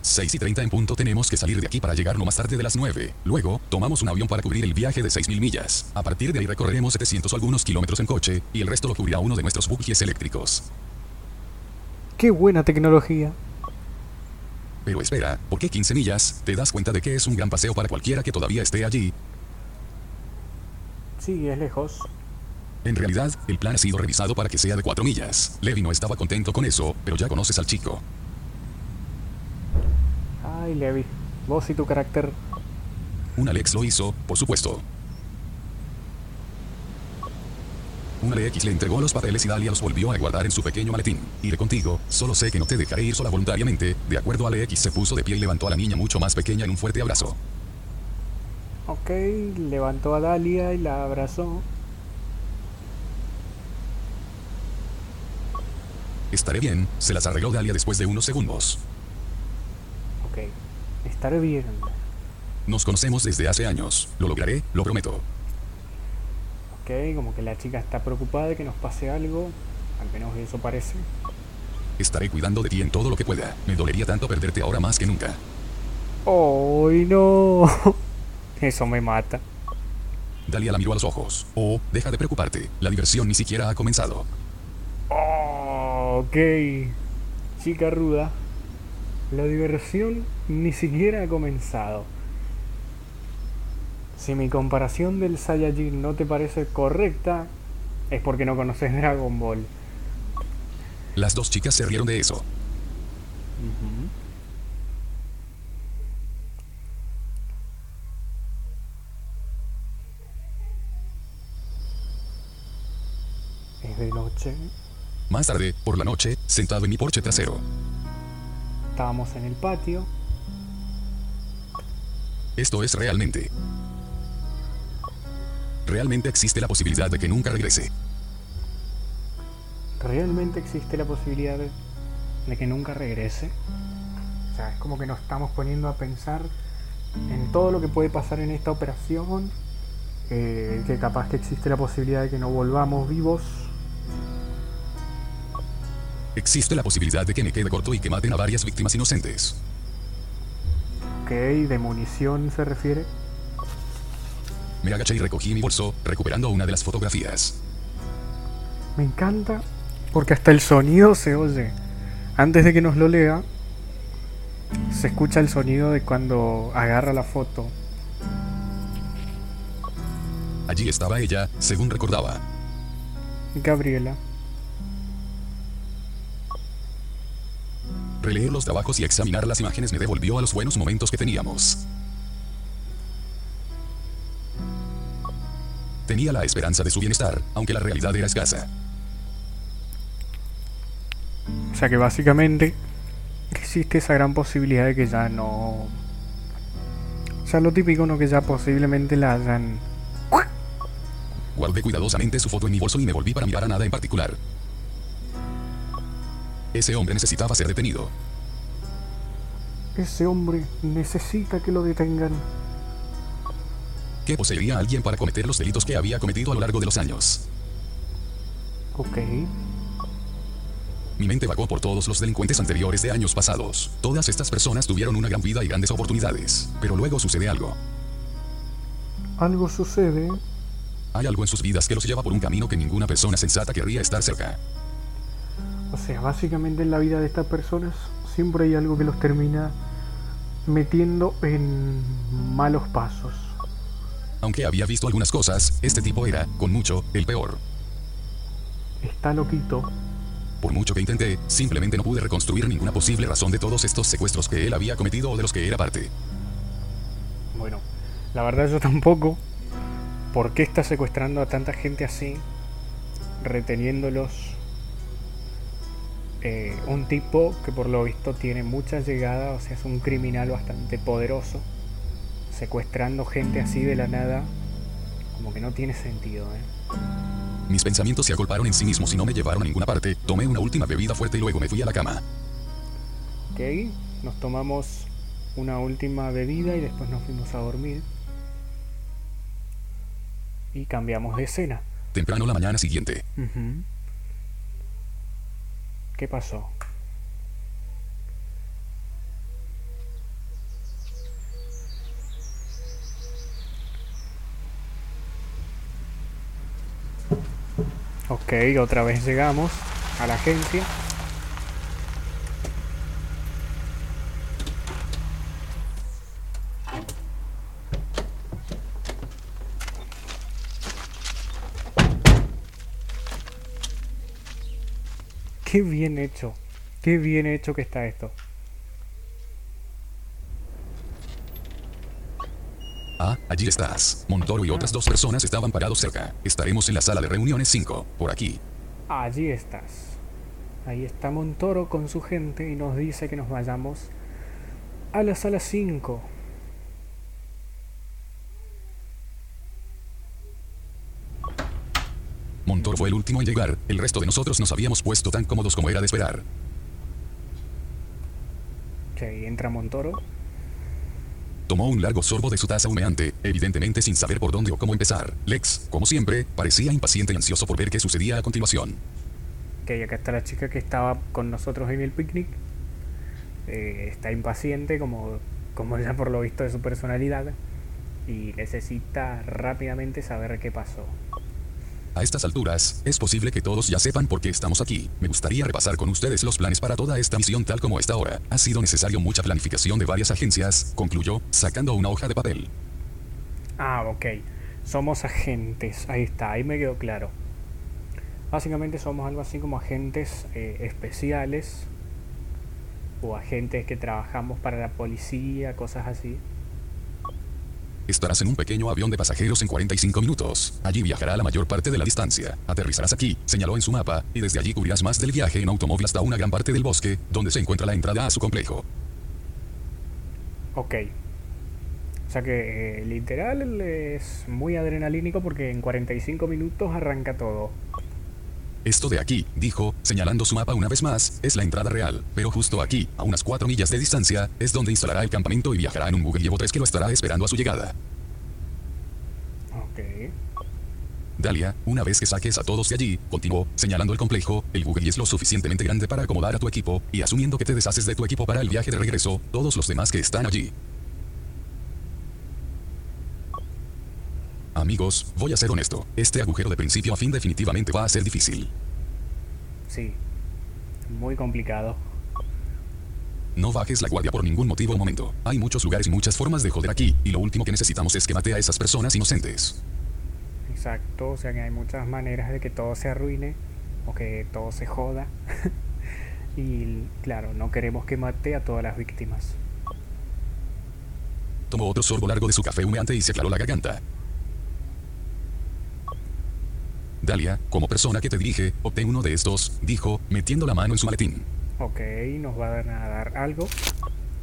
6 y 30 en punto tenemos que salir de aquí para llegar no más tarde de las 9. Luego, tomamos un avión para cubrir el viaje de 6.000 millas. A partir de ahí recorreremos 700 o algunos kilómetros en coche, y el resto lo cubrirá uno de nuestros buggies eléctricos. ¡Qué buena tecnología! Pero espera, ¿por qué 15 millas? ¿Te das cuenta de que es un gran paseo para cualquiera que todavía esté allí? Sí, es lejos. En realidad, el plan ha sido revisado para que sea de 4 millas. Levi no estaba contento con eso, pero ya conoces al chico. Ay, Levi, vos y tu carácter. Un Alex lo hizo, por supuesto. Un Alex le entregó los papeles y Dalia los volvió a guardar en su pequeño maletín. Iré contigo, solo sé que no te dejaré ir sola voluntariamente. De acuerdo, Alex se puso de pie y levantó a la niña mucho más pequeña en un fuerte abrazo. Ok, levantó a Dalia y la abrazó. Estaré bien, se las arregló Dalia después de unos segundos. Ok, estaré bien. Nos conocemos desde hace años. Lo lograré, lo prometo. Ok, como que la chica está preocupada de que nos pase algo. Al menos eso parece. Estaré cuidando de ti en todo lo que pueda. Me dolería tanto perderte ahora más que nunca. ¡Ay, no! Eso me mata. Dalia la miró a los ojos. Oh, deja de preocuparte. La diversión ni siquiera ha comenzado. Oh, ok. Chica ruda. La diversión ni siquiera ha comenzado. Si mi comparación del Saiyajin no te parece correcta, es porque no conoces Dragon Ball. Las dos chicas se rieron de eso. Es de noche. Más tarde, por la noche, sentado en mi porche trasero. Estábamos en el patio. Esto es realmente. Realmente existe la posibilidad de que nunca regrese. ¿Realmente existe la posibilidad de, que nunca regrese? O sea, es como que nos estamos poniendo a pensar en todo lo que puede pasar en esta operación, eh, que capaz que existe la posibilidad de que no volvamos vivos. Existe la posibilidad de que me quede corto y que maten a varias víctimas inocentes. Ok, de munición se refiere. Me agaché y recogí mi bolso, recuperando una de las fotografías. Me encanta porque hasta el sonido se oye. Antes de que nos lo lea, se escucha el sonido de cuando agarra la foto. Allí estaba ella, según recordaba. Gabriela. Releer los trabajos y examinar las imágenes me devolvió a los buenos momentos que teníamos. Tenía la esperanza de su bienestar, aunque la realidad era escasa. O sea que básicamente existe esa gran posibilidad de que ya no... O sea, lo típico, ¿no? Que ya posiblemente la hayan... Guardé cuidadosamente su foto en mi bolso y me volví para mirar a nada en particular. Ese hombre necesitaba ser detenido. Ese hombre necesita que lo detengan. ¿Qué poseería a alguien para cometer los delitos que había cometido a lo largo de los años? Ok. Mi mente vagó por todos los delincuentes anteriores de años pasados. Todas estas personas tuvieron una gran vida y grandes oportunidades. Pero luego sucede algo. Algo sucede. Hay algo en sus vidas que los lleva por un camino que ninguna persona sensata querría estar cerca. O sea, básicamente en la vida de estas personas siempre hay algo que los termina metiendo en malos pasos. Aunque había visto algunas cosas, este tipo era, con mucho, el peor. Está loquito. Por mucho que intenté, simplemente no pude reconstruir ninguna posible razón de todos estos secuestros que él había cometido o de los que era parte. Bueno, la verdad yo tampoco. ¿Por qué está secuestrando a tanta gente así? Reteniéndolos. Eh, un tipo que por lo visto tiene mucha llegada, o sea, es un criminal bastante poderoso. Secuestrando gente así de la nada, como que no tiene sentido, ¿eh? Mis pensamientos se agolparon en sí mismos y no me llevaron a ninguna parte. Tomé una última bebida fuerte y luego me fui a la cama. Ok, nos tomamos una última bebida y después nos fuimos a dormir. Y cambiamos de escena. Temprano la mañana siguiente. Ujú. ¿Qué pasó? Ok, otra vez llegamos a la agencia. Qué bien hecho. Qué bien hecho que está esto. Ah, allí estás. Montoro y otras dos personas estaban parados cerca. Estaremos en la sala de reuniones 5, por aquí. Allí estás. Ahí está Montoro con su gente y nos dice que nos vayamos a la sala 5. Montoro fue el último en llegar. El resto de nosotros nos habíamos puesto tan cómodos como era de esperar. Ok, entra Montoro. Tomó un largo sorbo de su taza humeante, evidentemente sin saber por dónde o cómo empezar. Lex, como siempre, parecía impaciente y ansioso por ver qué sucedía a continuación. Ok, acá está la chica que estaba con nosotros en el picnic. Eh, está impaciente, como, como ya por lo visto de su personalidad. Y necesita rápidamente saber qué pasó. A estas alturas, es posible que todos ya sepan por qué estamos aquí. Me gustaría repasar con ustedes los planes para toda esta misión tal como está ahora. Ha sido necesario mucha planificación de varias agencias, concluyó, sacando una hoja de papel. Ah, ok. Somos agentes. Ahí está, ahí me quedó claro. Básicamente somos algo así como agentes eh, especiales o agentes que trabajamos para la policía, cosas así. Estarás en un pequeño avión de pasajeros en 45 minutos. Allí viajará la mayor parte de la distancia. Aterrizarás aquí, señaló en su mapa, y desde allí cubrirás más del viaje en automóvil hasta una gran parte del bosque, donde se encuentra la entrada a su complejo. Ok. O sea que eh, literal es muy adrenalínico porque en 45 minutos arranca todo. Esto de aquí, dijo, señalando su mapa una vez más, es la entrada real, pero justo aquí, a unas 4 millas de distancia, es donde instalará el campamento y viajará en un Google Evo 3 que lo estará esperando a su llegada. Ok. Dalia, una vez que saques a todos de allí, continuó, señalando el complejo, el Google es lo suficientemente grande para acomodar a tu equipo, y asumiendo que te deshaces de tu equipo para el viaje de regreso, todos los demás que están allí. Amigos, voy a ser honesto, este agujero de principio a fin definitivamente va a ser difícil. Sí. Muy complicado. No bajes la guardia por ningún motivo o momento. Hay muchos lugares y muchas formas de joder aquí, y lo último que necesitamos es que mate a esas personas inocentes. Exacto, o sea que hay muchas maneras de que todo se arruine o que todo se joda. y claro, no queremos que mate a todas las víctimas. Tomó otro sorbo largo de su café humeante y se aclaró la garganta. Dalia, como persona que te dirige, obtén uno de estos, dijo, metiendo la mano en su maletín. Ok, nos va a dar algo.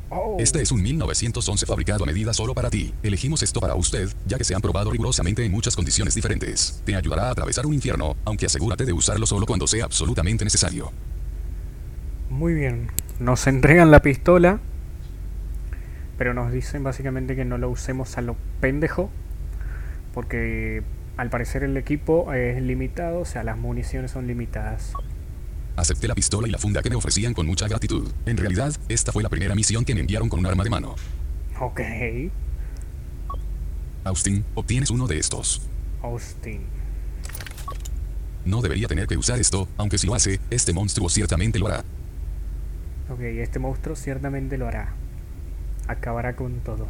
Oh. Este es un 1911 fabricado a medida solo para ti. Elegimos esto para usted, ya que se han probado rigurosamente en muchas condiciones diferentes. Te ayudará a atravesar un infierno, aunque asegúrate de usarlo solo cuando sea absolutamente necesario. Muy bien. Nos entregan la pistola, pero nos dicen básicamente que no lo usemos a lo pendejo, porque al parecer el equipo es limitado, o sea, las municiones son limitadas. Acepté la pistola y la funda que me ofrecían con mucha gratitud. En realidad, esta fue la primera misión que me enviaron con un arma de mano. Ok. Austin, obtienes uno de estos. Austin. No debería tener que usar esto, aunque si lo hace, este monstruo ciertamente lo hará. Ok, este monstruo ciertamente lo hará. Acabará con todos.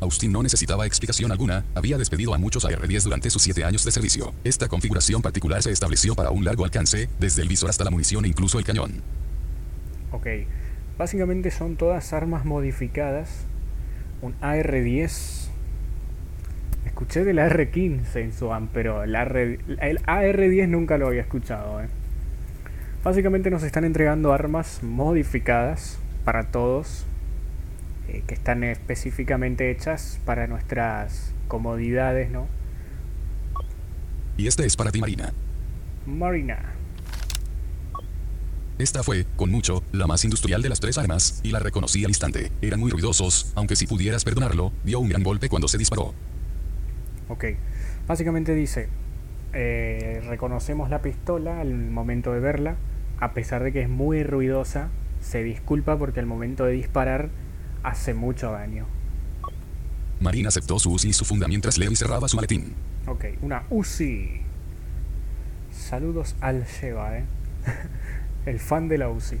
Austin no necesitaba explicación alguna, había despedido a muchos AR-10 durante sus siete años de servicio. Esta configuración particular se estableció para un largo alcance, desde el visor hasta la munición e incluso el cañón. Ok, básicamente son todas armas modificadas. Un AR-10. Escuché del AR-15 en Swan, pero el, AR-10 nunca lo había escuchado. Eh. Básicamente nos están entregando armas modificadas para todos, eh, que están específicamente hechas para nuestras comodidades, ¿no? Y este es para ti, Marina. Marina. Esta fue, con mucho, la más industrial de las tres armas, y la reconocí al instante. Eran muy ruidosos, aunque si pudieras perdonarlo, dio un gran golpe cuando se disparó. Ok. Básicamente dice, eh, reconocemos la pistola al momento de verla, a pesar de que es muy ruidosa, se disculpa porque al momento de disparar hace mucho daño. Marina aceptó su UCI y su funda mientras Leo cerraba su maletín. Ok, una UCI. Saludos al Sheva, eh. El fan de la UCI.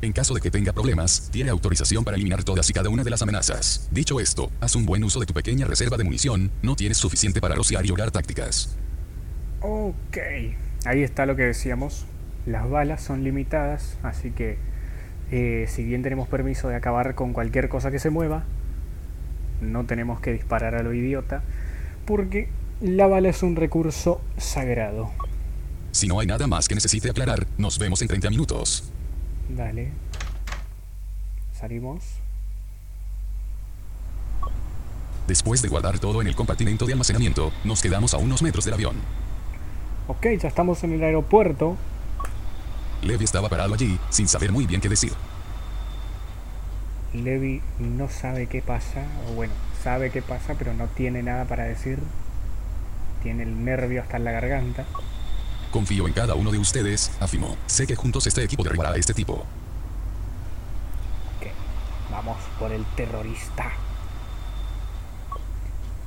En caso de que tenga problemas, tiene autorización para eliminar todas y cada una de las amenazas. Dicho esto, haz un buen uso de tu pequeña reserva de munición, no tienes suficiente para rociar y hogar tácticas. Ok, ahí está lo que decíamos. Las balas son limitadas, así que eh, si bien tenemos permiso de acabar con cualquier cosa que se mueva, no tenemos que disparar a lo idiota, porque la bala es un recurso sagrado. Si no hay nada más que necesite aclarar, nos vemos en 30 minutos. Dale. Salimos. Después de guardar todo en el compartimento de almacenamiento, nos quedamos a unos metros del avión. Ok, ya estamos en el aeropuerto. Levi estaba parado allí, sin saber muy bien qué decir. Levi no sabe qué pasa, o bueno, sabe qué pasa, pero no tiene nada para decir. Tiene el nervio hasta en la garganta. Confío en cada uno de ustedes, afirmó. Sé que juntos este equipo derribará a este tipo. Ok, vamos por el terrorista.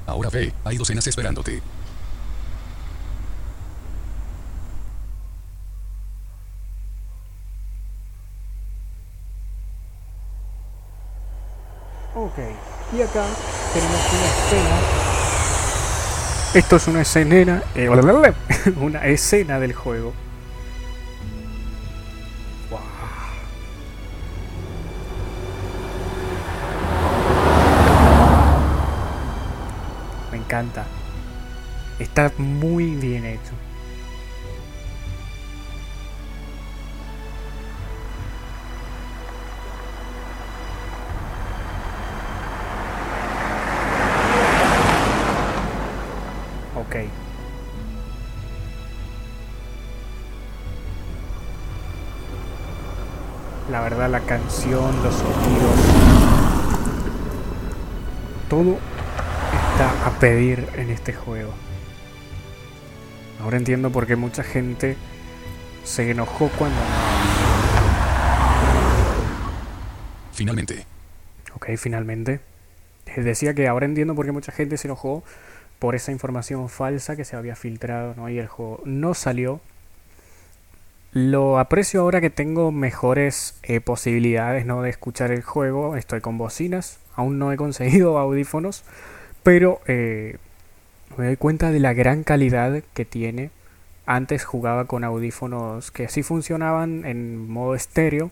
Ahora ve, hay docenas esperándote. Ok, y acá tenemos una escena. Esto es una escena, eh, una escena del juego. Wow. Me encanta. Está muy bien hecho. La verdad, la canción, los sonidos, todo está a pedir en este juego. Ahora entiendo por qué mucha gente se enojó cuando Finalmente, Ok, finalmente. Eh, Decía que ahora entiendo por qué mucha gente se enojó por esa información falsa que se había filtrado, ¿no? Y el juego no salió. Lo aprecio ahora que tengo mejores eh, posibilidades, ¿no? De escuchar el juego. Estoy con bocinas. Aún no he conseguido audífonos. Pero eh, me doy cuenta de la gran calidad que tiene. Antes jugaba con audífonos que sí funcionaban en modo estéreo,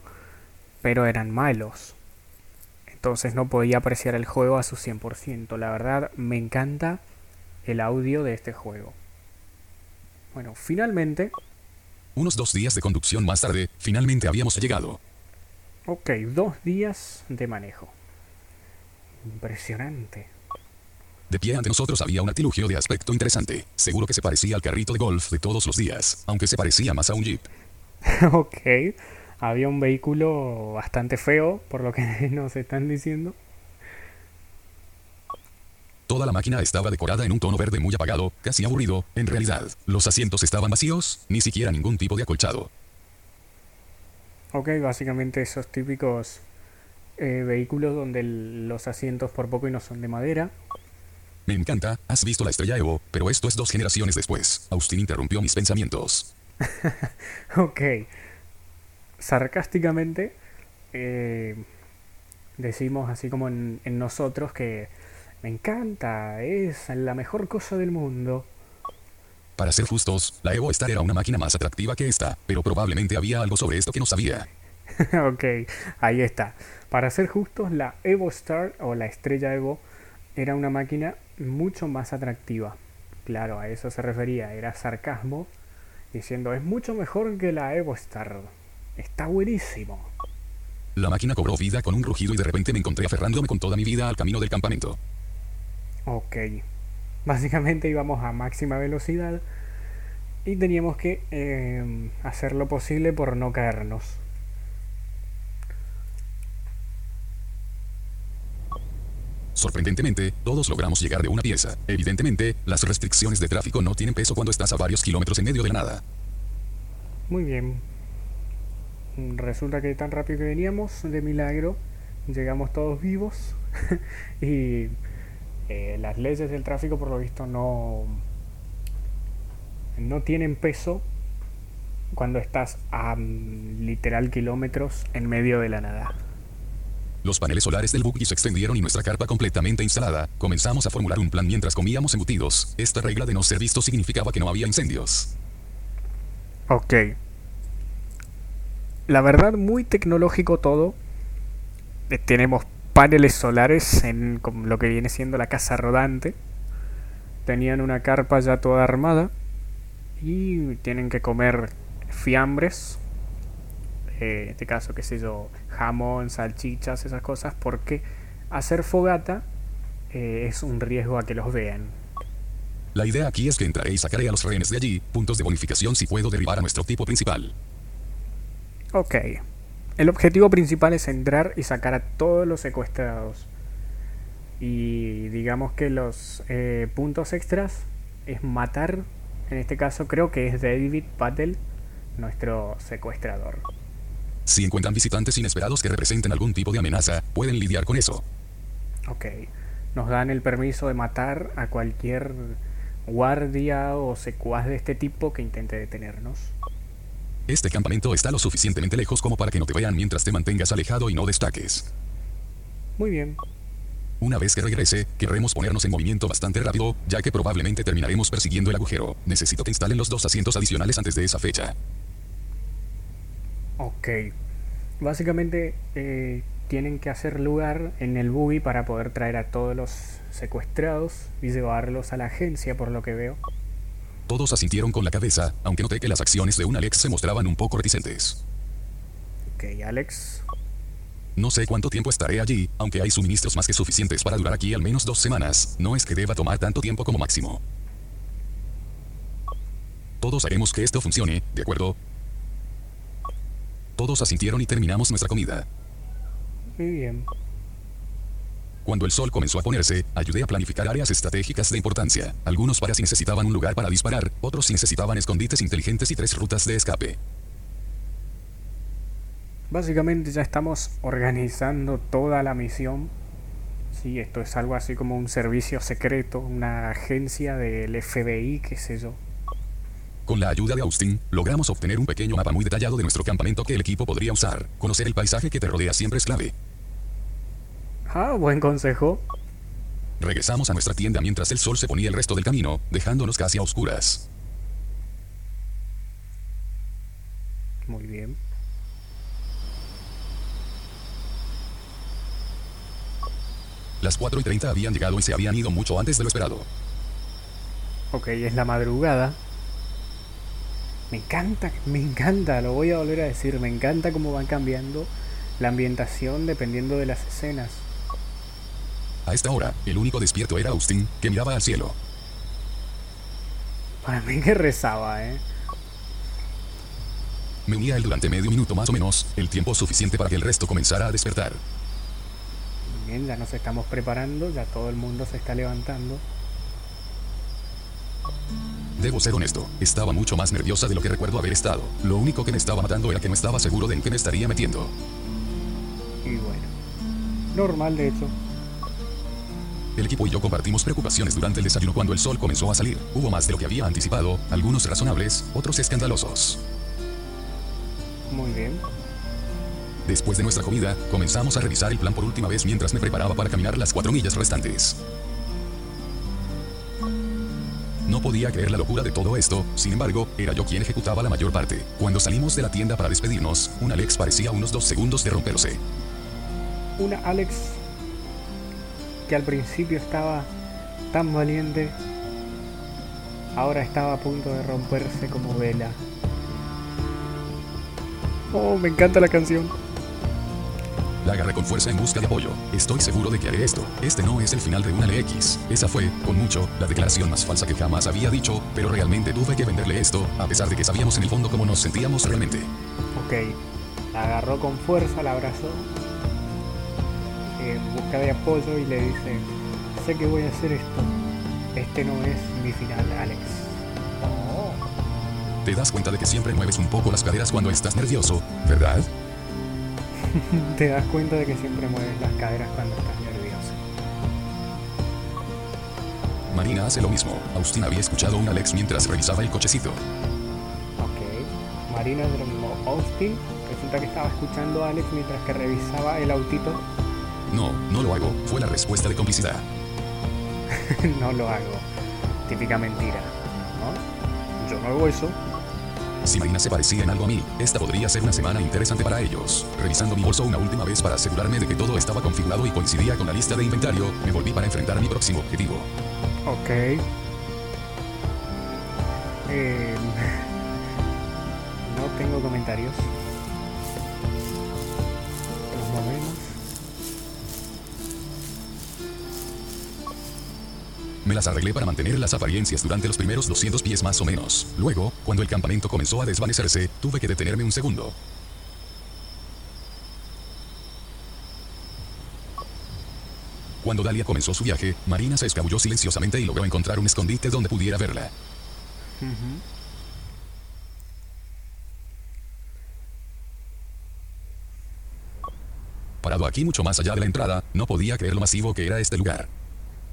pero eran malos. Entonces no podía apreciar el juego a su 100%. La verdad, me encanta el audio de este juego. Bueno, finalmente, unos dos días de conducción más tarde, finalmente habíamos llegado. ok, dos días de manejo. Impresionante. De pie ante nosotros había un artilugio de aspecto interesante. Seguro que se parecía al carrito de golf de todos los días, aunque se parecía más a un jeep. ok, había un vehículo bastante feo, por lo que nos están diciendo. Toda la máquina estaba decorada en un tono verde muy apagado, casi aburrido. En realidad, los asientos estaban vacíos, ni siquiera ningún tipo de acolchado. Ok, básicamente esos típicos eh, vehículos donde el- los asientos por poco y no son de madera. Me encanta, has visto la estrella Evo, pero esto es dos generaciones después. Austin interrumpió mis pensamientos. Ok. Sarcásticamente eh, decimos así como en, en nosotros que me encanta, es la mejor cosa del mundo. Para ser justos, la Evo Star era una máquina más atractiva que esta, pero probablemente había algo sobre esto que no sabía. ok, ahí está. Para ser justos, la Evo Star o la estrella Evo era una máquina mucho más atractiva. Claro, a eso se refería, era sarcasmo, diciendo es mucho mejor que la Evo Star. Está buenísimo. La máquina cobró vida con un rugido y de repente me encontré aferrándome con toda mi vida al camino del campamento. Ok. Básicamente íbamos a máxima velocidad y teníamos que eh, hacer lo posible por no caernos. Sorprendentemente, todos logramos llegar de una pieza. Evidentemente, las restricciones de tráfico no tienen peso cuando estás a varios kilómetros en medio de la nada. Muy bien. Resulta que tan rápido que veníamos, de milagro, llegamos todos vivos y eh, las leyes del tráfico por lo visto no, no tienen peso cuando estás a mm, literal kilómetros en medio de la nada. Los paneles solares del buggy se extendieron y nuestra carpa completamente instalada. Comenzamos a formular un plan mientras comíamos embutidos. Esta regla de no ser visto significaba que no había incendios. Ok. La verdad, muy tecnológico todo. Eh, Tenemos paneles solares en lo que viene siendo la casa rodante. Tenían una carpa ya toda armada. Y tienen que comer fiambres. Eh, en este caso, qué sé yo, jamón, salchichas, esas cosas. Porque hacer fogata eh, es un riesgo a que los vean. La idea aquí es que entraré y sacaré a los rehenes de allí, puntos de bonificación si puedo derribar a nuestro tipo principal. Ok. El objetivo principal es entrar y sacar a todos los secuestrados. Y digamos que los eh, puntos extras es matar, en este caso creo que es David Patel, nuestro secuestrador. Si encuentran visitantes inesperados que representen algún tipo de amenaza, pueden lidiar con eso. Ok. Nos dan el permiso de matar a cualquier guardia o secuaz de este tipo que intente detenernos. Este campamento está lo suficientemente lejos como para que no te vean mientras te mantengas alejado y no destaques. Muy bien. Una vez que regrese, querremos ponernos en movimiento bastante rápido, ya que probablemente terminaremos persiguiendo el agujero. Necesito que instalen los dos asientos adicionales antes de esa fecha. Ok. Básicamente eh, tienen que hacer lugar en el buggy para poder traer a todos los secuestrados y llevarlos a la agencia, por lo que veo. Todos asintieron con la cabeza, aunque noté que las acciones de un Alex se mostraban un poco reticentes. Ok, Alex. No sé cuánto tiempo estaré allí, aunque hay suministros más que suficientes para durar aquí al menos dos semanas, no es que deba tomar tanto tiempo como máximo. Todos haremos que esto funcione, ¿de acuerdo? Todos asintieron y terminamos nuestra comida. Muy bien. Cuando el sol comenzó a ponerse, ayudé a planificar áreas estratégicas de importancia. Algunos paras necesitaban un lugar para disparar, otros necesitaban escondites inteligentes y tres rutas de escape. Básicamente ya estamos organizando toda la misión. Sí, esto es algo así como un servicio secreto, una agencia del FBI, qué sé yo. Con la ayuda de Austin, logramos obtener un pequeño mapa muy detallado de nuestro campamento que el equipo podría usar. Conocer el paisaje que te rodea siempre es clave. Ah, buen consejo. Regresamos a nuestra tienda mientras el sol se ponía el resto del camino, dejándonos casi a oscuras. Muy bien. Las 4 y 30 habían llegado y se habían ido mucho antes de lo esperado. Ok, es la madrugada. Me encanta, me encanta, lo voy a volver a decir, me encanta cómo van cambiando la ambientación dependiendo de las escenas. A esta hora, el único despierto era Austin, que miraba al cielo. Para mí que rezaba, ¿eh? Me unía a él durante medio minuto más o menos, el tiempo suficiente para que el resto comenzara a despertar. Bien, ya nos estamos preparando, ya todo el mundo se está levantando. Debo ser honesto, estaba mucho más nerviosa de lo que recuerdo haber estado. Lo único que me estaba matando era que no estaba seguro de en qué me estaría metiendo. Y bueno, normal de hecho. El equipo y yo compartimos preocupaciones durante el desayuno cuando el sol comenzó a salir. Hubo más de lo que había anticipado, algunos razonables, otros escandalosos. Muy bien. Después de nuestra comida, comenzamos a revisar el plan por última vez mientras me preparaba para caminar las cuatro millas restantes. No podía creer la locura de todo esto, sin embargo, era yo quien ejecutaba la mayor parte. Cuando salimos de la tienda para despedirnos, un Alex parecía unos dos segundos de romperse. Una Alex que al principio estaba tan valiente, ahora estaba a punto de romperse como vela. Oh, me encanta la canción. La agarré con fuerza en busca de apoyo. Estoy seguro de que haré esto. Este no es el final de una LX. Esa fue, con mucho, la declaración más falsa que jamás había dicho, pero realmente tuve que venderle esto, a pesar de que sabíamos en el fondo cómo nos sentíamos realmente. Ok, la agarró con fuerza, la abrazó en busca de apoyo y le dice, sé que voy a hacer esto. Este no es mi final, Alex. Te das cuenta de que siempre mueves un poco las caderas cuando estás nervioso, ¿verdad? Te das cuenta de que siempre mueves las caderas cuando estás nervioso. Marina hace lo mismo. Austin había escuchado a un Alex mientras revisaba el cochecito. Ok. Marina. Austin resulta que estaba escuchando a Alex mientras que revisaba el autito. No, no lo hago. Fue la respuesta de complicidad. no lo hago. Típica mentira. ¿No? Yo no hago eso. Si Marina se parecía en algo a mí, esta podría ser una semana interesante para ellos. Revisando mi bolso una última vez para asegurarme de que todo estaba configurado y coincidía con la lista de inventario, me volví para enfrentar a mi próximo objetivo. Ok. Eh, no tengo comentarios. Las arreglé para mantener las apariencias durante los primeros 200 pies más o menos. Luego, cuando el campamento comenzó a desvanecerse, tuve que detenerme un segundo. Cuando Dalia comenzó su viaje, Marina se escabulló silenciosamente y logró encontrar un escondite donde pudiera verla. Parado aquí mucho más allá de la entrada, no podía creer lo masivo que era este lugar.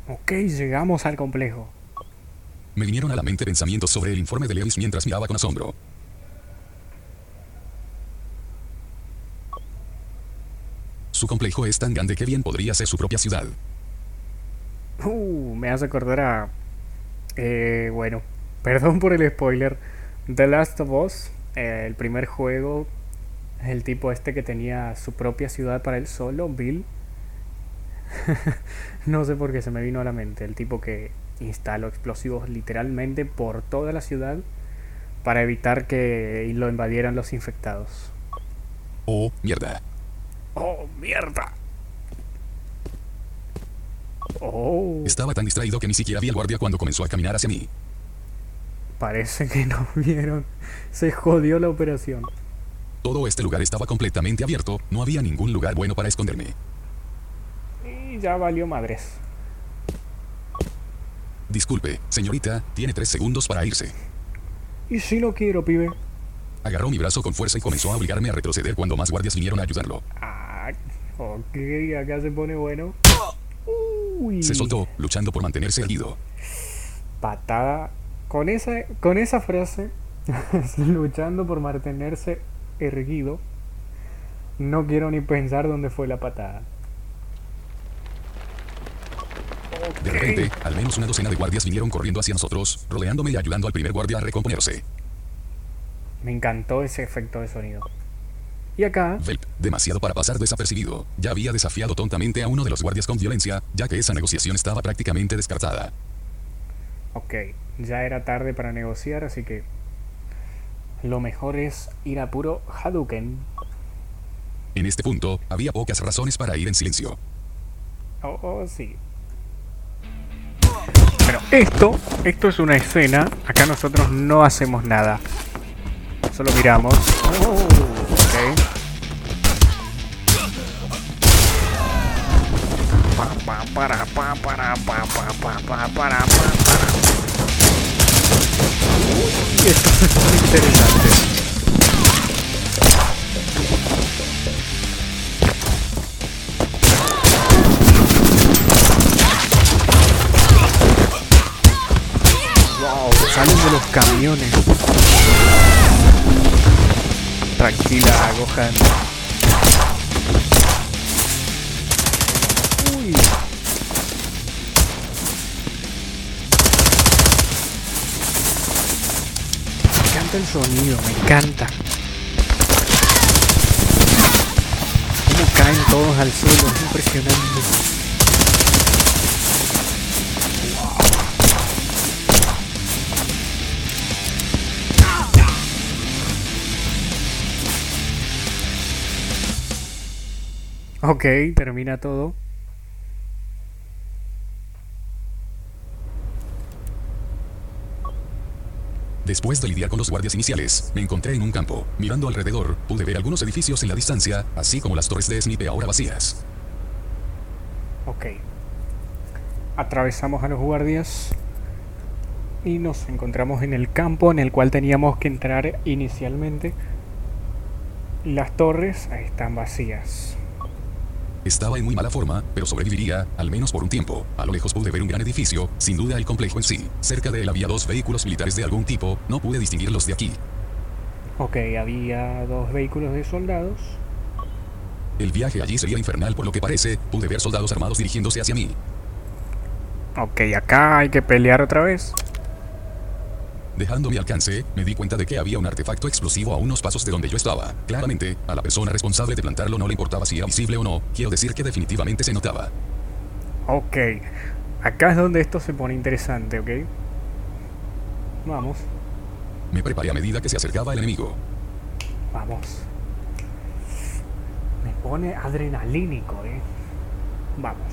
Ok, llegamos al complejo. Me vinieron a la mente pensamientos sobre el informe de Lewis mientras miraba con asombro. Su complejo es tan grande que bien podría ser su propia ciudad. Uh, me hace acordar a... Eh, bueno, perdón por el spoiler. The Last of Us, eh, el primer juego, el tipo este que tenía su propia ciudad para él solo, Bill. no sé por qué se me vino a la mente. El tipo que instaló explosivos literalmente por toda la ciudad para evitar que lo invadieran los infectados. Oh, mierda. ¡Oh, mierda! Oh, Estaba tan distraído que ni siquiera vi al guardia cuando comenzó a caminar hacia mí. parece que no vieron. Se jodió la operación. Todo este lugar estaba completamente abierto, no había ningún lugar bueno para esconderme. Y ya valió madres. Disculpe, señorita, tiene tres segundos para irse. Y si no quiero, pibe. Agarró mi brazo con fuerza y comenzó a obligarme a retroceder cuando más guardias vinieron a ayudarlo. Ah, ok, acá se pone bueno. Uy, Se soltó, luchando por mantenerse erguido. patada. Con esa, con esa frase, luchando por mantenerse erguido, no quiero ni pensar dónde fue la patada. De repente, al menos una docena de guardias vinieron corriendo hacia nosotros, rodeándome y ayudando al primer guardia a recomponerse. Me encantó ese efecto de sonido. Y acá, Velp, demasiado para pasar desapercibido, ya había desafiado tontamente a uno de los guardias con violencia, ya que esa negociación estaba prácticamente descartada. ok, ya era tarde para negociar, así que lo mejor es ir a puro Hadouken. En este punto, había pocas razones para ir en silencio. Oh, oh, sí. Pero esto, esto es una escena. Acá nosotros no hacemos nada. Solo miramos. Oh. Salen de los camiones. Tranquila, Gohan. Uy. Me encanta el sonido, me encanta. Cómo caen todos al suelo, es impresionante. Ok, termina todo. Después de lidiar con los guardias iniciales, me encontré en un campo. Mirando alrededor, pude ver algunos edificios en la distancia, así como las torres de Snipe ahora vacías. Ok. Atravesamos a los guardias y nos encontramos en el campo en el cual teníamos que entrar inicialmente. Las torres están vacías. Estaba en muy mala forma, pero sobreviviría, al menos por un tiempo. A lo lejos pude ver un gran edificio, sin duda el complejo en sí. Cerca de él había dos vehículos militares de algún tipo, no pude distinguirlos de aquí. Ok, había dos vehículos de soldados. El viaje allí sería infernal por lo que parece, pude ver soldados armados dirigiéndose hacia mí. Ok, acá hay que pelear otra vez. Dejando mi alcance, me di cuenta de que había un artefacto explosivo a unos pasos de donde yo estaba. Claramente, a la persona responsable de plantarlo no le importaba si era visible o no, quiero decir que definitivamente se notaba. Ok, acá es donde esto se pone interesante, ¿ok? Vamos, Me preparé a medida que se acercaba el enemigo. vamos. Me pone adrenalínico, ¿eh? Vamos.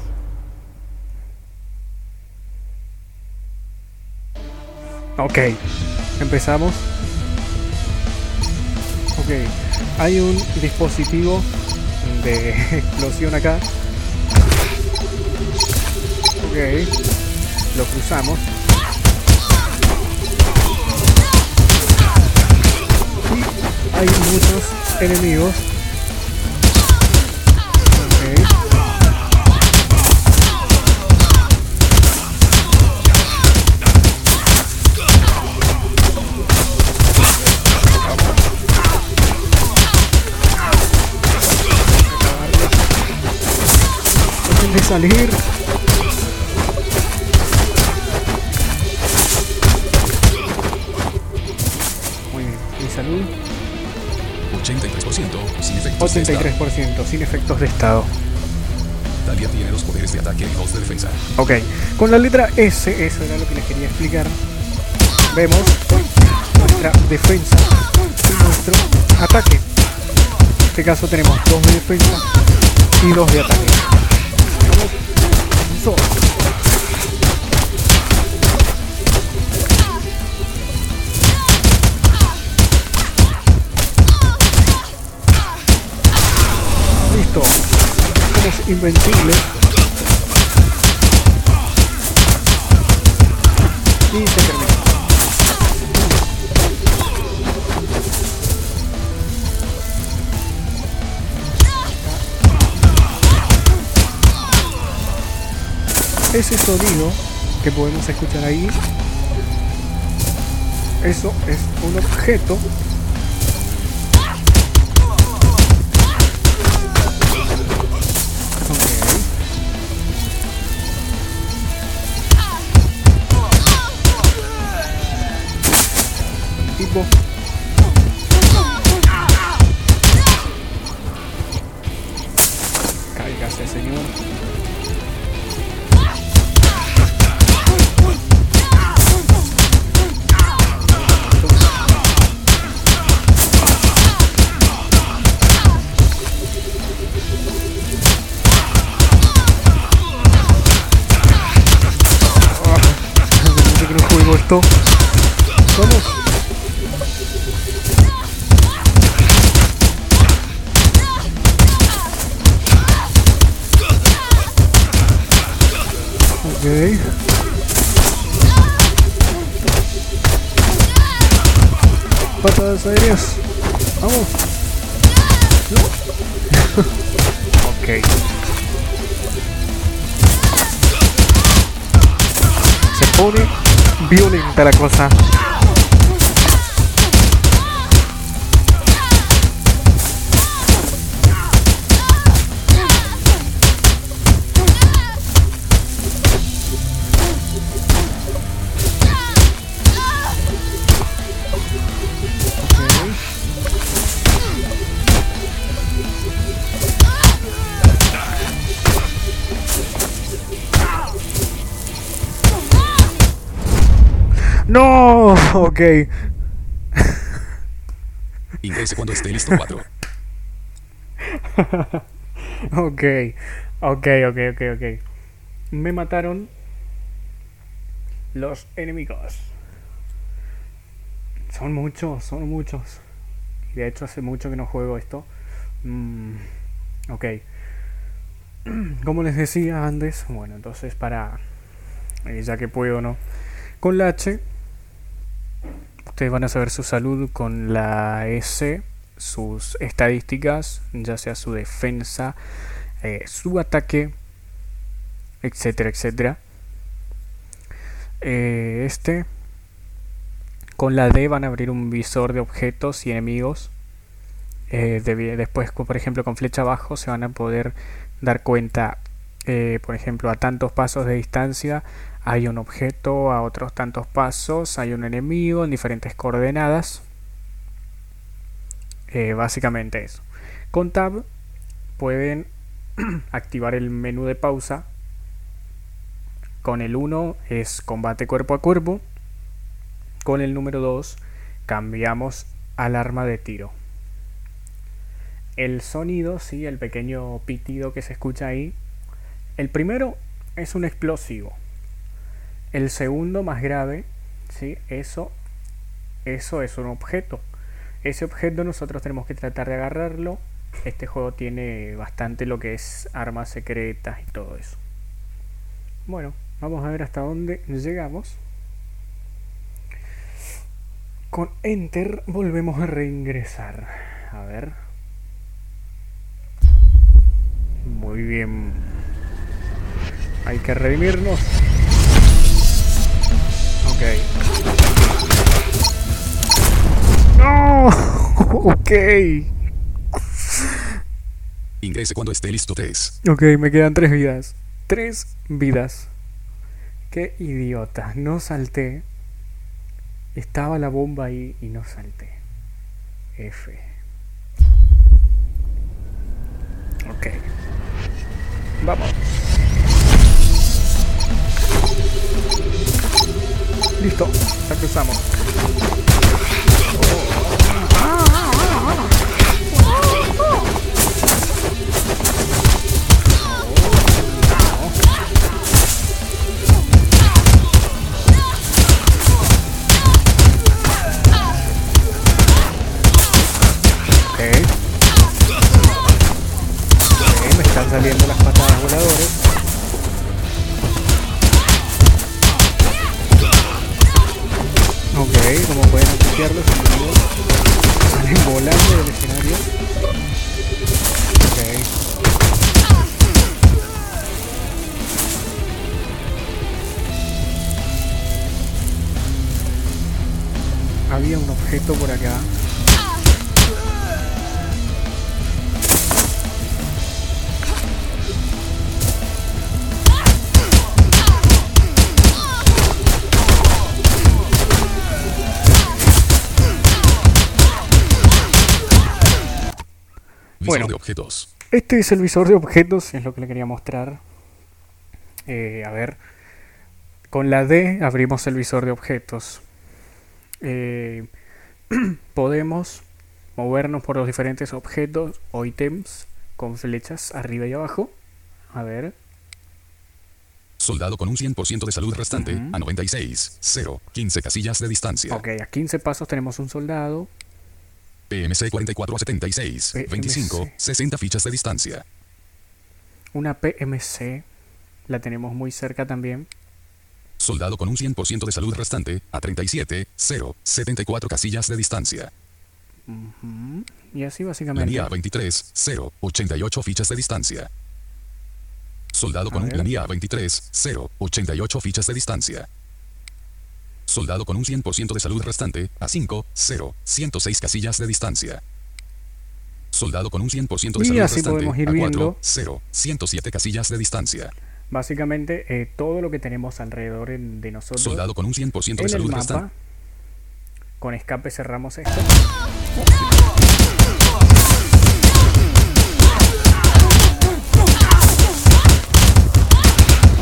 Ok, empezamos. Ok, hay un dispositivo de explosión acá. Ok, lo cruzamos. Y hay muchos enemigos. salir. Muy bien, mi salud. 83% sin efectos 83% de estado. sin efectos de estado. Talia tiene dos poderes de ataque y dos de defensa. Ok, con la letra S, eso era lo que les quería explicar. Vemos nuestra defensa y nuestro ataque. En este caso tenemos dos de defensa y dos de ataque. Vamos. So. Listo. Somos invencibles. Y se Ese sonido que podemos escuchar ahí, eso es un objeto ok. Ingrese cuando esté listo 4. Ok, ok, ok, ok, ok. Me mataron los enemigos. Son muchos, son muchos. Y de hecho hace mucho que no juego esto. Mm, ok. Como les decía antes, bueno, entonces para... eh, ya que puedo, ¿no? Con la H, ustedes van a saber su salud. Con la S, sus estadísticas, ya sea su defensa, eh, su ataque, etcétera, etcétera. Eh, este, con la D van a abrir un visor de objetos y enemigos. Eh, después, por ejemplo, con flecha abajo se van a poder dar cuenta, por ejemplo, a tantos pasos de distancia hay un objeto, a otros tantos pasos hay un enemigo en diferentes coordenadas. Eh, básicamente eso. Con Tab pueden activar el menú de pausa. Con el 1 es combate cuerpo a cuerpo. Con el número 2 cambiamos al arma de tiro. El sonido, sí, el pequeño pitido que se escucha ahí. El primero es un explosivo. El segundo más grave, sí, eso, eso es un objeto. Ese objeto nosotros tenemos que tratar de agarrarlo. Este juego tiene bastante lo que es armas secretas y todo eso. Bueno, vamos a ver hasta dónde llegamos. Con Enter volvemos a reingresar. A ver. Muy bien. Hay que redimirnos. Ok. ¡No! ok. Ingrese cuando esté listo 3. Ok, me quedan tres vidas. Tres vidas. Qué idiota. No salté. Estaba la bomba ahí y no salté. F. Ok. Vamos. Listo, ya. Ok, me están saliendo las patadas voladores. Como pueden apreciar los enemigos salen volando del escenario. Ok. Había un objeto por acá. Visor Bueno. de objetos. Este es el visor de objetos, es lo que le quería mostrar. Eh, a ver, con la D abrimos el visor de objetos. Eh, podemos movernos por los diferentes objetos o ítems con flechas arriba y abajo. A ver, Soldado con un 100% de salud restante Ujú. a 96, 0, 15 casillas de distancia. ok, a 15 pasos tenemos un soldado. PMC 44 a 76, PMC. 25, 60 fichas de distancia. Una PMC, la tenemos muy cerca también. Soldado con un 100% de salud restante a 37, 0, 74 casillas de distancia. Ujú, Y así básicamente. Planía 23, 0, 88 fichas de distancia. Soldado con A un ver. planía 23, 0, 88 fichas de distancia. Soldado con un 100% de salud restante a 5, 0, 106 casillas de distancia. Soldado con un 100% de Y salud así restante podemos ir a 4, viendo. 0, 107 casillas de distancia. Básicamente eh, todo lo que tenemos alrededor en- de nosotros. Soldado con un 100% de salud mapa. restante. Con escape cerramos esto.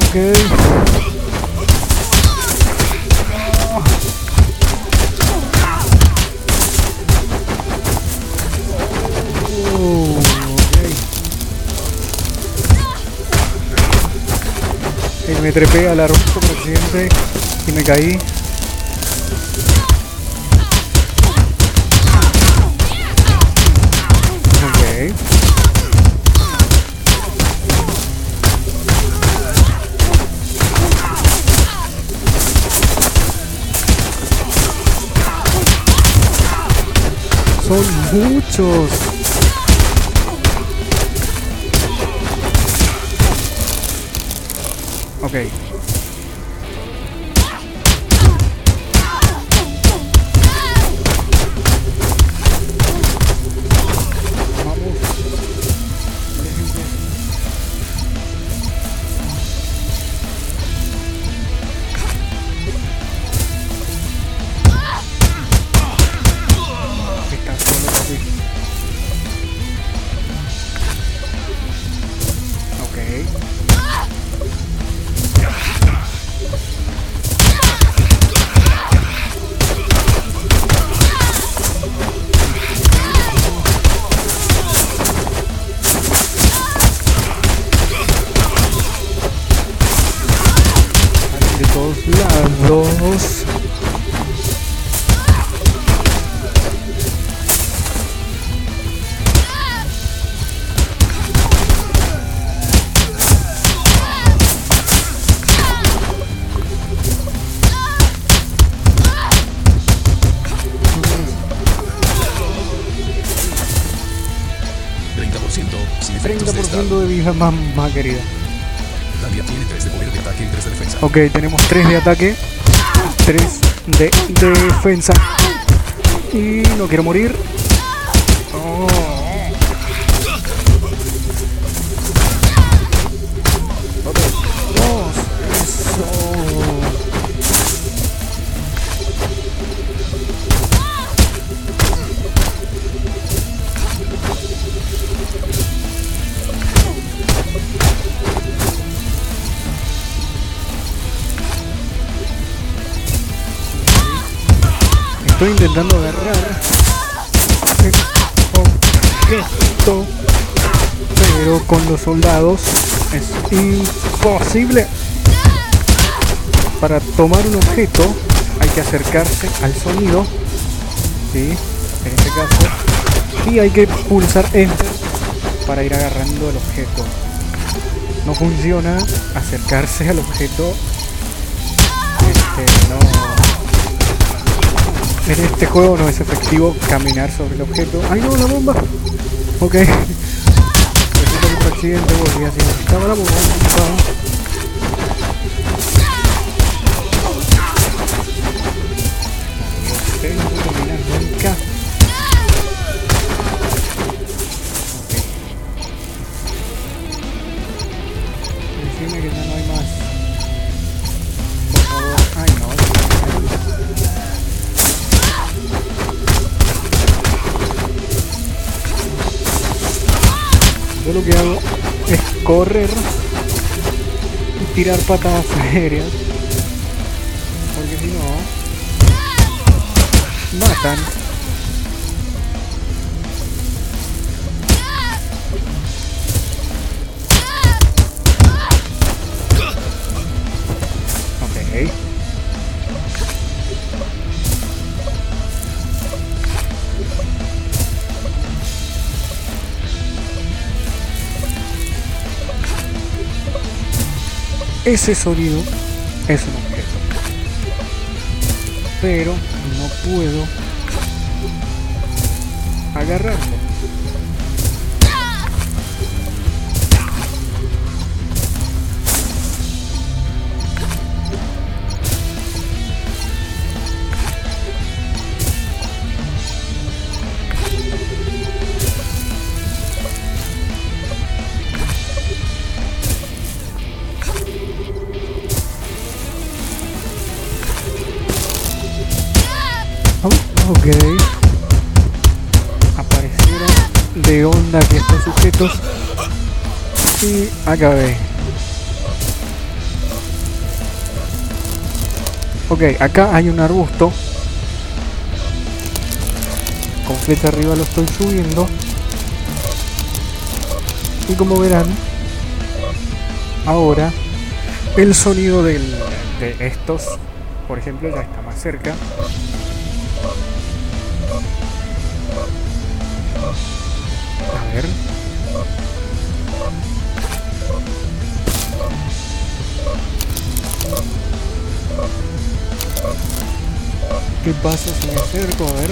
Ok. Me trepé a la roca por accidente y me caí. Son muchos. Ok. Estado. 30% de vida mamá querida. Dalia tiene 3 de poder de ataque y 3 de defensa. Ok, tenemos 3 de ataque, 3 de defensa. Y no quiero morir. Intentando agarrar objeto, pero con los soldados es imposible. Para tomar un objeto hay que acercarse al sonido, ¿sí? en este caso, y hay que pulsar Enter para ir agarrando el objeto. No funciona acercarse al objeto. Este, no. En este juego no es efectivo caminar sobre el objeto. ¡Ay no, la bomba! Ok. Resulta que accidente volví así. Estaba la bomba. Tengo que dominar nunca. Correr y tirar patadas aéreas. Porque si no, matan. Ese sonido es un objeto. Pero no puedo agarrarlo. Acabé. Ok, acá hay un arbusto. Con flecha arriba lo estoy subiendo. Y como verán, ahora el sonido de estos, por ejemplo, ya está más cerca. ¿Qué pasa si me acerco? A ver.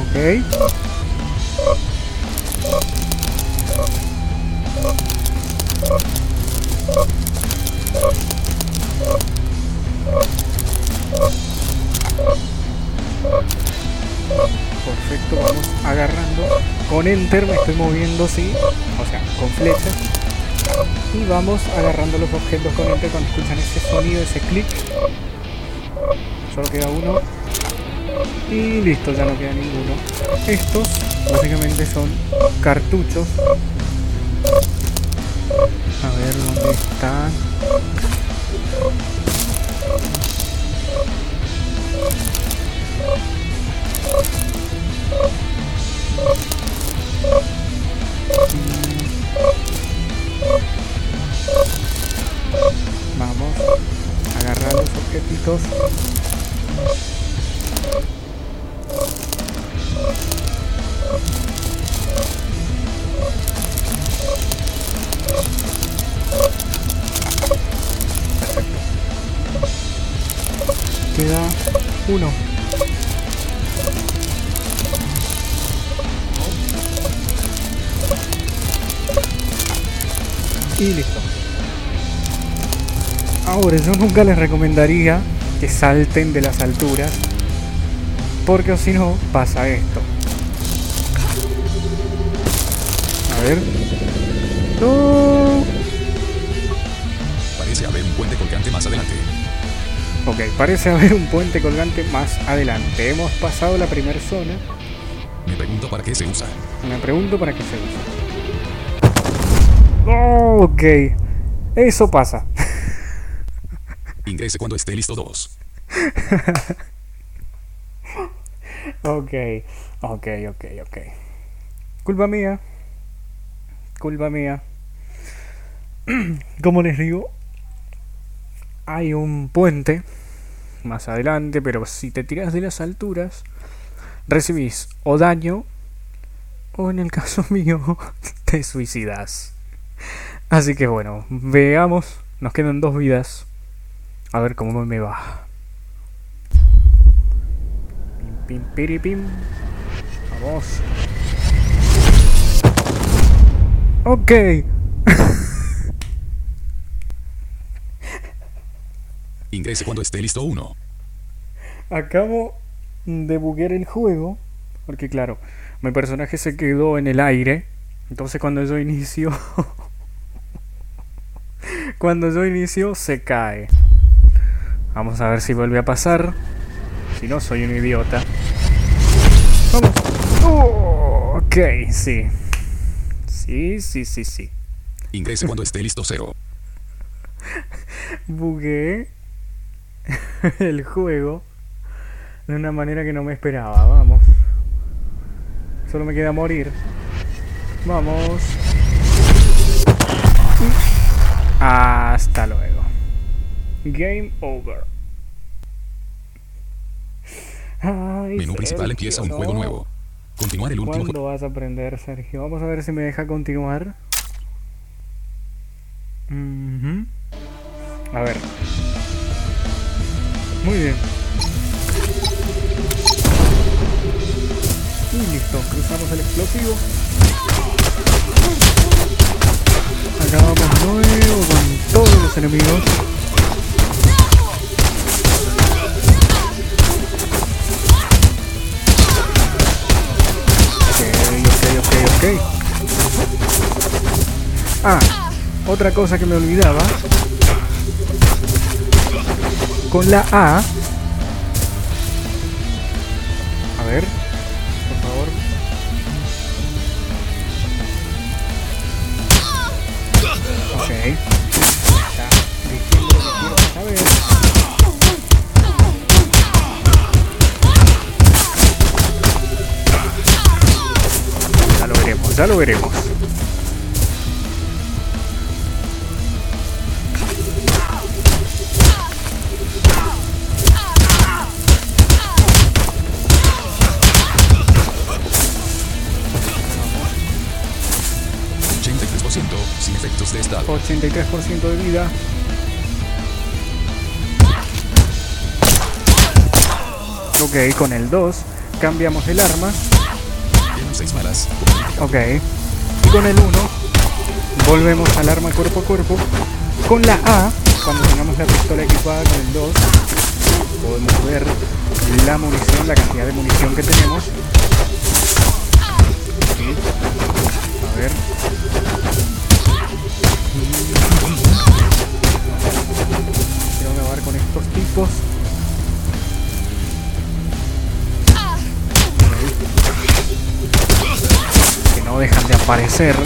Ok. Perfecto, vamos agarrando. Con Enter me estoy moviendo, sí. O sea, con flecha. Y vamos agarrando los objetos con Enter cuando escuchan ese sonido, ese clic. Solo queda uno. Y listo, ya no queda ninguno. Estos básicamente son cartuchos. A ver dónde están. Nunca les recomendaría que salten de las alturas, porque si no pasa esto. A ver. No. Parece haber un puente colgante más adelante. Ok, parece haber un puente colgante más adelante. Hemos pasado la primera zona. Me pregunto para qué se usa. Me pregunto para qué se usa. Ok, eso pasa. Cuando esté listo 2. ok, ok, ok, ok. Culpa mía. Culpa mía. Como les digo, hay un puente más adelante, pero si te tiras de las alturas, recibís o daño o en el caso mío te suicidas. Así que bueno, veamos, nos quedan dos vidas. A ver cómo me va. Pim, pim, pim, Vamos. Ok. Ingrese cuando esté listo uno. Acabo de buguear el juego. Porque claro, mi personaje se quedó en el aire. Entonces cuando yo inicio... cuando yo inicio se cae. Vamos a ver si vuelve a pasar. Si no, soy un idiota. Vamos. Oh, ok, sí. Sí, sí, sí, sí. Ingrese cuando esté listo cero. Bugué el juego de una manera que no me esperaba. Vamos. Solo me queda morir. Vamos. Hasta luego. Game over. Menú principal empieza un juego nuevo. Continuar el último ¿Cuándo vas a aprender, Sergio? Vamos a ver si me deja continuar. A ver. Muy bien. Y listo, cruzamos el explosivo. Acabamos nuevo con todos los enemigos. Ah, otra cosa que me olvidaba. Con la A. A ver, por favor. Ok. Está diciendo que saber. Ya lo veremos, 83% de vida. Ok, con el 2 cambiamos el arma. Tienen 6 balas. Ok. Y con el 1 volvemos al arma cuerpo a cuerpo. Con la A, cuando tengamos la pistola equipada con el 2, podemos ver la munición, la cantidad de munición que tenemos. A ver. Con estos tipos. Que no dejan de aparecer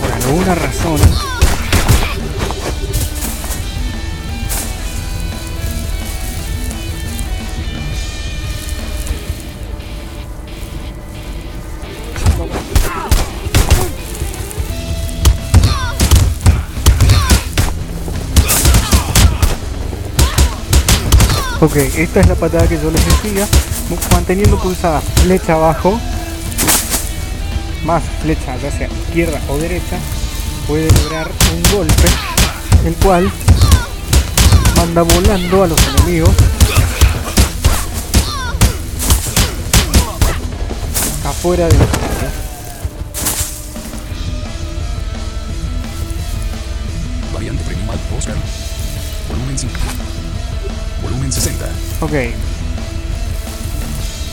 por alguna razón. Ok, esta es la patada que yo les decía. Manteniendo pulsada flecha abajo, más flecha ya sea izquierda o derecha, puede lograr un golpe, el cual manda volando a los enemigos afuera de Ok.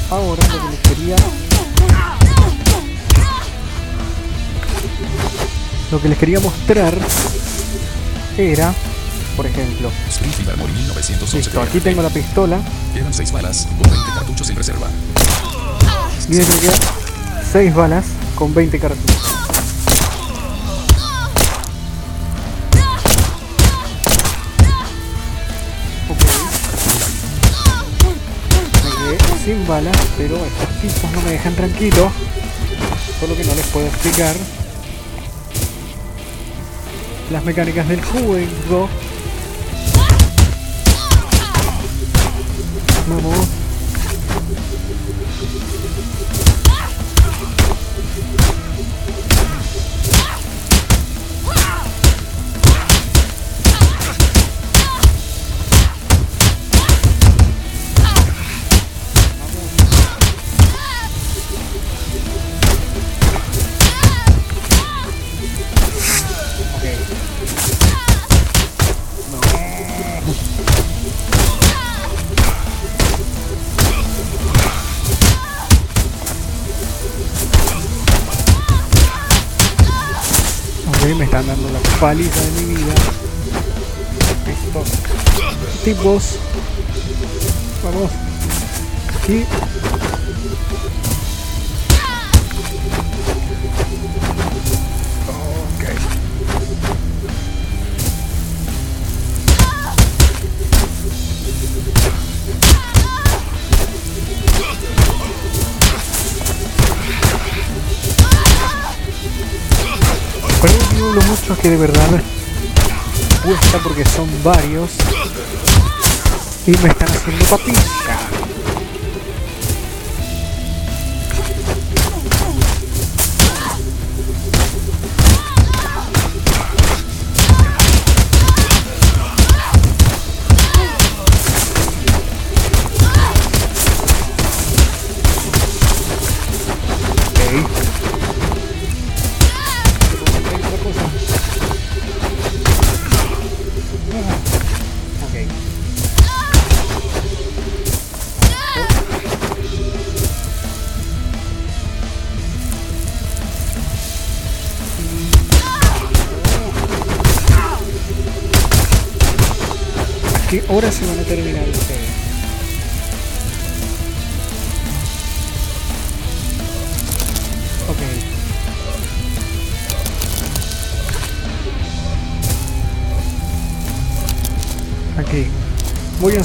Ahora lo que les quería... Lo que les quería mostrar era, por ejemplo... Springfield Armory 1911. Listo, aquí tengo la pistola. Quedan 6 balas con 20 cartuchos en reserva. Y me quedan 6 balas con 20 cartuchos. Sin balas, pero estos tipos no me dejan tranquilo. Solo que no les puedo explicar las mecánicas del juego. Me están haciendo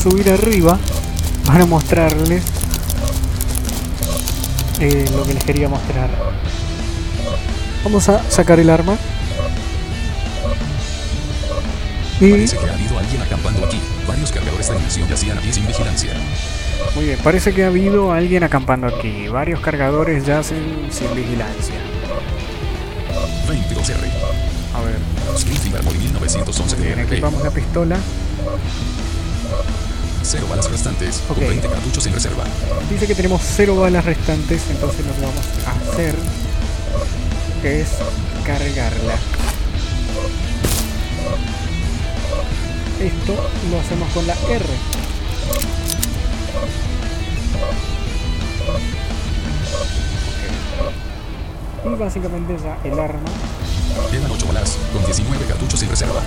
subir arriba para mostrarles eh, lo que les quería mostrar. Vamos a sacar el arma. Y... Parece que ha habido alguien acampando aquí. Varios cargadores de munición yacían aquí sin vigilancia. Muy bien, parece que ha habido alguien acampando aquí. Varios cargadores yacen sin vigilancia. 22R. A ver. Springfield 1911 bien, equipamos la pistola. Cero balas restantes, okay. con 20 cartuchos en reserva. Dice que tenemos cero balas restantes, entonces lo que vamos a hacer es cargarla. Esto lo hacemos con la R. Y básicamente ya el arma. Quedan 8 balas, con 19 cartuchos en reserva.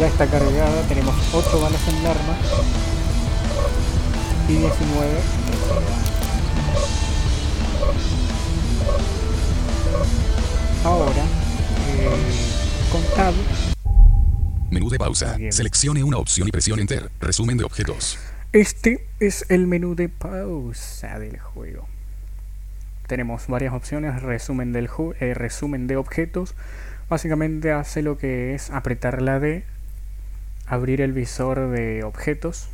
Ya está cargada, tenemos 8 balas en el arma. Y 19 en reserva. Ahora, eh, con Tab Menú de pausa. Seleccione una opción y presione Enter. Resumen de objetos. Este es el menú de pausa del juego. Tenemos varias opciones. Resumen, del eh, resumen de objetos. Básicamente hace lo que es apretar la D. Abrir el visor de objetos.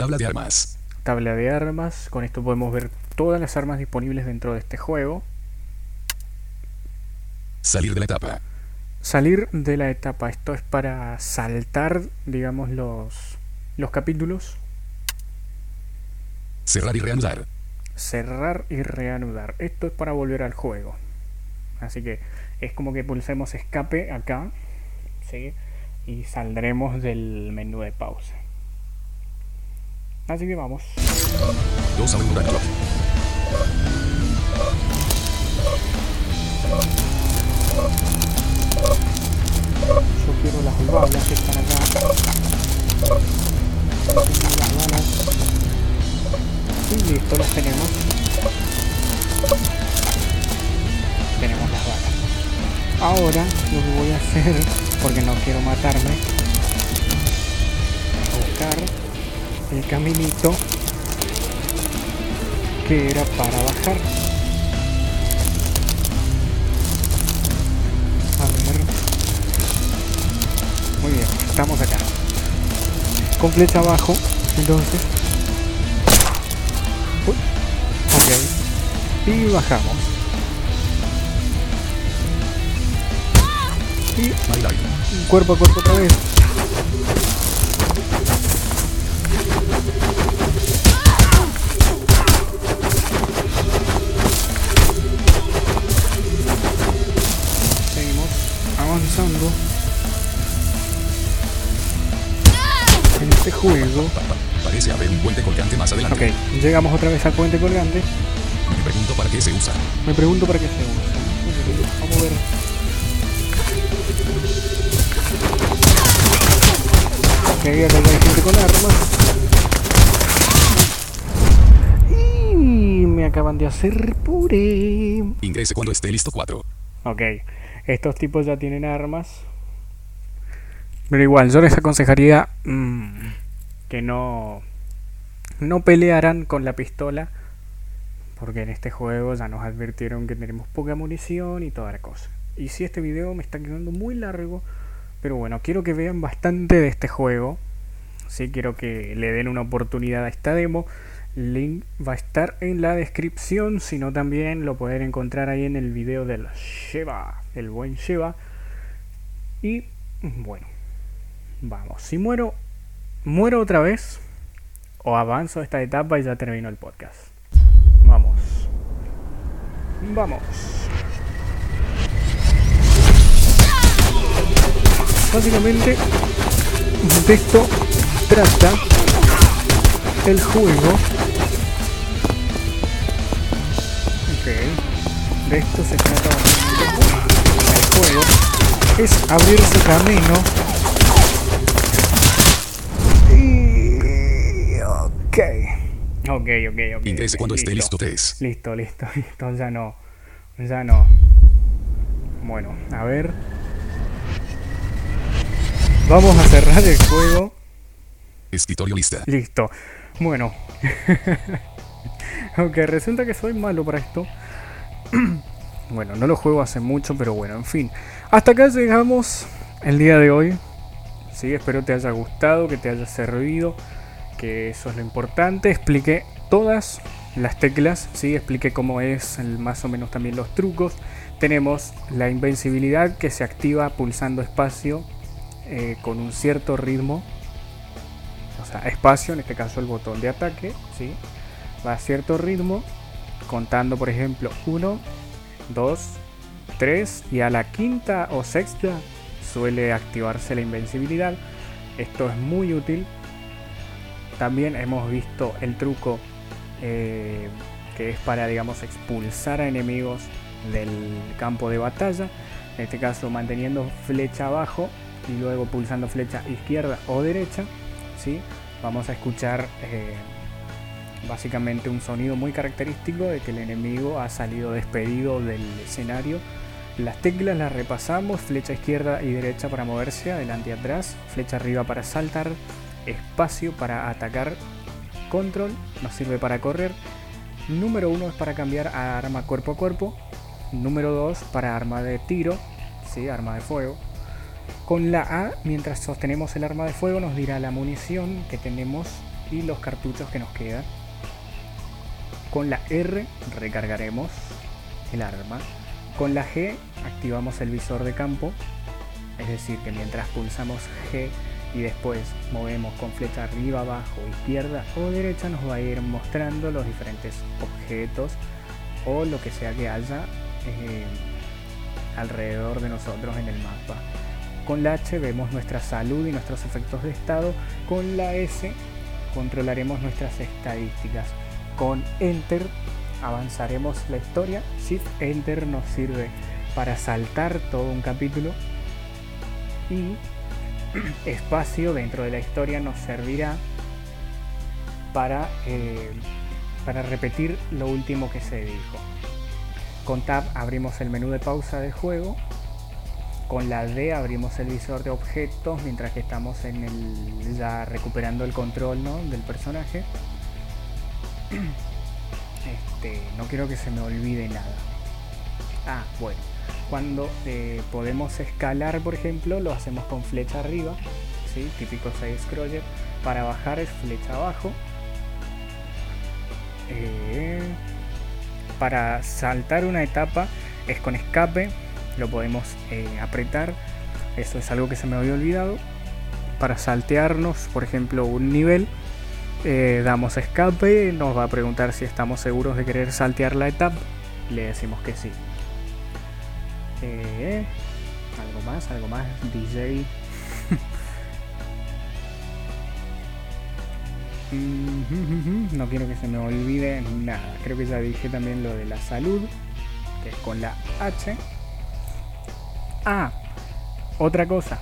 Tabla de armas. Tabla de armas. Con esto podemos ver todas las armas disponibles dentro de este juego. Salir de la etapa salir de la etapa. Esto es para saltar, digamos, los, los capítulos. Cerrar y reanudar. Cerrar y reanudar. Esto es para volver al juego. Así que es como que pulsemos escape acá. ¿sí? Y saldremos del menú de pausa. Así que vamos. Yo quiero las balas que están acá. Las balas. Y listo, las tenemos. Tenemos las balas. Ahora lo que voy a hacer, porque no quiero matarme, buscar el caminito que era para bajar. A ver. Muy bien, estamos acá. Con flecha abajo, entonces. Uy, ok. Y bajamos. Y cuerpo a cuerpo otra vez. Juego. Pa- pa- Parece haber un puente colgante más adelante. Ok, llegamos otra vez al puente colgante. Me pregunto para qué se usa. Me pregunto para qué se usa. Vamos a ver. Ok, acá hay gente con armas. Y me acaban de hacer puré. Ingrese cuando esté listo 4. Ok, estos tipos ya tienen armas. Pero igual, yo les aconsejaría mm, que no, no pelearan con la pistola. Porque en este juego ya nos advirtieron que tenemos poca munición y toda la cosa. Y si este video me está quedando muy largo. Pero bueno, quiero que vean bastante de este juego. Sí, quiero que le den una oportunidad a esta demo. Link va a estar en la descripción, sino también lo pueden encontrar ahí en el video del Sheva, el buen Sheva. Y bueno, vamos. Si muero, muero otra vez o avanzo esta etapa y ya termino el podcast. Vamos. Vamos. Básicamente de esto trata el juego. Ok. De esto se trata el juego. Es abrirse camino. Y... Ok. Ok, ok, ok. Ingrese cuando esté listo 3. Listo, listo, listo, ya no. Ya no. Bueno, a ver. Vamos a cerrar el juego. Escritorio lista. Listo. Bueno. Aunque resulta que soy malo para esto. bueno, no lo juego hace mucho, pero bueno, en fin. Hasta acá llegamos el día de hoy. Sí, espero te haya gustado, que te haya servido. Que eso es lo importante. Expliqué todas las teclas. Sí, expliqué cómo es más o menos también los trucos. Tenemos la invencibilidad que se activa pulsando espacio eh, con un cierto ritmo o sea, espacio, en este caso el botón de ataque, ¿sí? va a cierto ritmo, contando por ejemplo 1, 2, 3 y a la quinta o sexta suele activarse la invencibilidad. Esto es muy útil. También hemos visto el truco eh, que es para, digamos, expulsar a enemigos del campo de batalla. En este caso manteniendo flecha abajo y luego pulsando flecha izquierda o derecha. ¿sí? Vamos a escuchar eh, básicamente un sonido muy característico de que el enemigo ha salido despedido del escenario. Las teclas las repasamos, flecha izquierda y derecha para moverse, adelante y atrás, flecha arriba para saltar, espacio para atacar, control nos sirve para correr, número 1 es para cambiar a arma cuerpo a cuerpo, número 2 para arma de tiro, ¿sí? arma de fuego, con la A, mientras sostenemos el arma de fuego, nos dirá la munición que tenemos y los cartuchos que nos quedan. Con la R recargaremos el arma. Con la G activamos el visor de campo. Es decir, que mientras pulsamos G y después movemos con flecha arriba, abajo, izquierda o derecha, nos va a ir mostrando los diferentes objetos o lo que sea que haya eh, alrededor de nosotros en el mapa. Con la H vemos nuestra salud y nuestros efectos de estado. Con la S controlaremos nuestras estadísticas. Con Enter avanzaremos la historia. Shift Enter nos sirve para saltar todo un capítulo. Y espacio dentro de la historia nos servirá para, eh, para repetir lo último que se dijo. Con Tab abrimos el menú de pausa del juego con la D abrimos el visor de objetos mientras que estamos en el ya recuperando el control ¿no? del personaje. este, no quiero que se me olvide nada. Ah, bueno. Cuando eh, podemos escalar, por ejemplo, lo hacemos con flecha arriba, ¿sí? típico side scroller. Para bajar es flecha abajo. Eh, para saltar una etapa es con escape, lo podemos eh, apretar. Eso es algo que se me había olvidado. Para saltearnos, por ejemplo, un nivel, damos escape, nos va a preguntar si estamos seguros de querer saltear la etapa. Le decimos que sí. Eh, algo más, algo más. DJ. no quiero que se me olvide nada. Creo que ya dije también lo de la salud, que es con la H. Ah, otra cosa.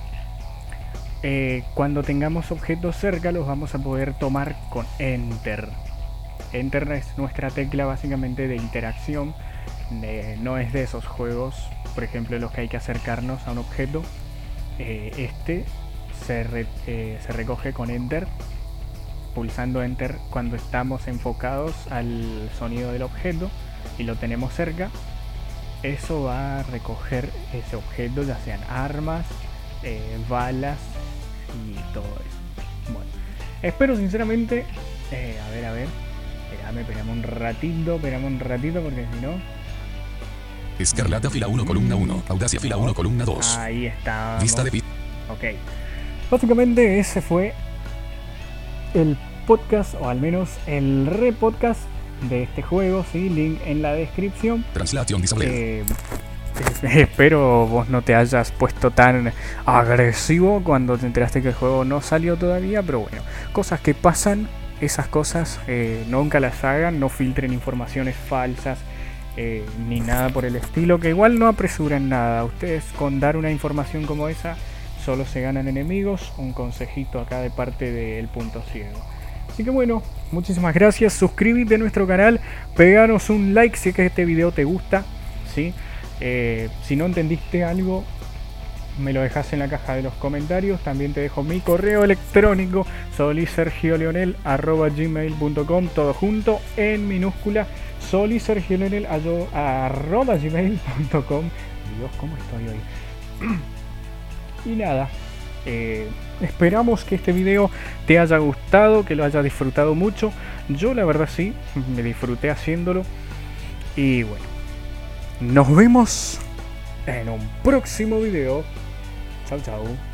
Eh, cuando tengamos objetos cerca los vamos a poder tomar con Enter. Enter es nuestra tecla básicamente de interacción. no es de esos juegos por ejemplo, los que hay que acercarnos a un objeto, eh, este se, eh, recoge con Enter, pulsando Enter cuando estamos enfocados al sonido del objeto y lo tenemos cerca. Eso va a recoger ese objeto, ya sean armas, eh, balas y todo eso. Bueno, espero sinceramente. a ver, a ver. Esperame, esperamos un ratito, esperamos un ratito porque si no Escarlata fila 1 columna 1. Audacia fila 1 columna 2. Ahí está. Vista de Ok. Básicamente ese fue el podcast, o al menos el repodcast de este juego, ¿sí? Link en la descripción. Translation eh, espero vos no te hayas puesto tan agresivo cuando te enteraste que el juego no salió todavía, pero bueno, cosas que pasan, esas cosas eh, nunca las hagan, no filtren informaciones falsas eh, ni nada por el estilo, que igual no apresuran nada. Ustedes con dar una información como esa solo se ganan enemigos. Un consejito acá de parte del punto ciego. Así que bueno, muchísimas gracias. Suscríbete a nuestro canal, peganos un like si es que este video te gusta. ¿sí? Eh, si no entendiste algo, me lo dejas en la caja de los comentarios. También te dejo mi correo electrónico solisergiolionel.gmail.com todo junto en minúscula solisergiolionel.gmail.com Dios, ¿cómo estoy hoy? y nada, eh, esperamos que este video te haya gustado, que lo hayas disfrutado mucho. Yo la verdad sí, me disfruté haciéndolo. Y bueno, nos vemos en un próximo video. Chao, chao.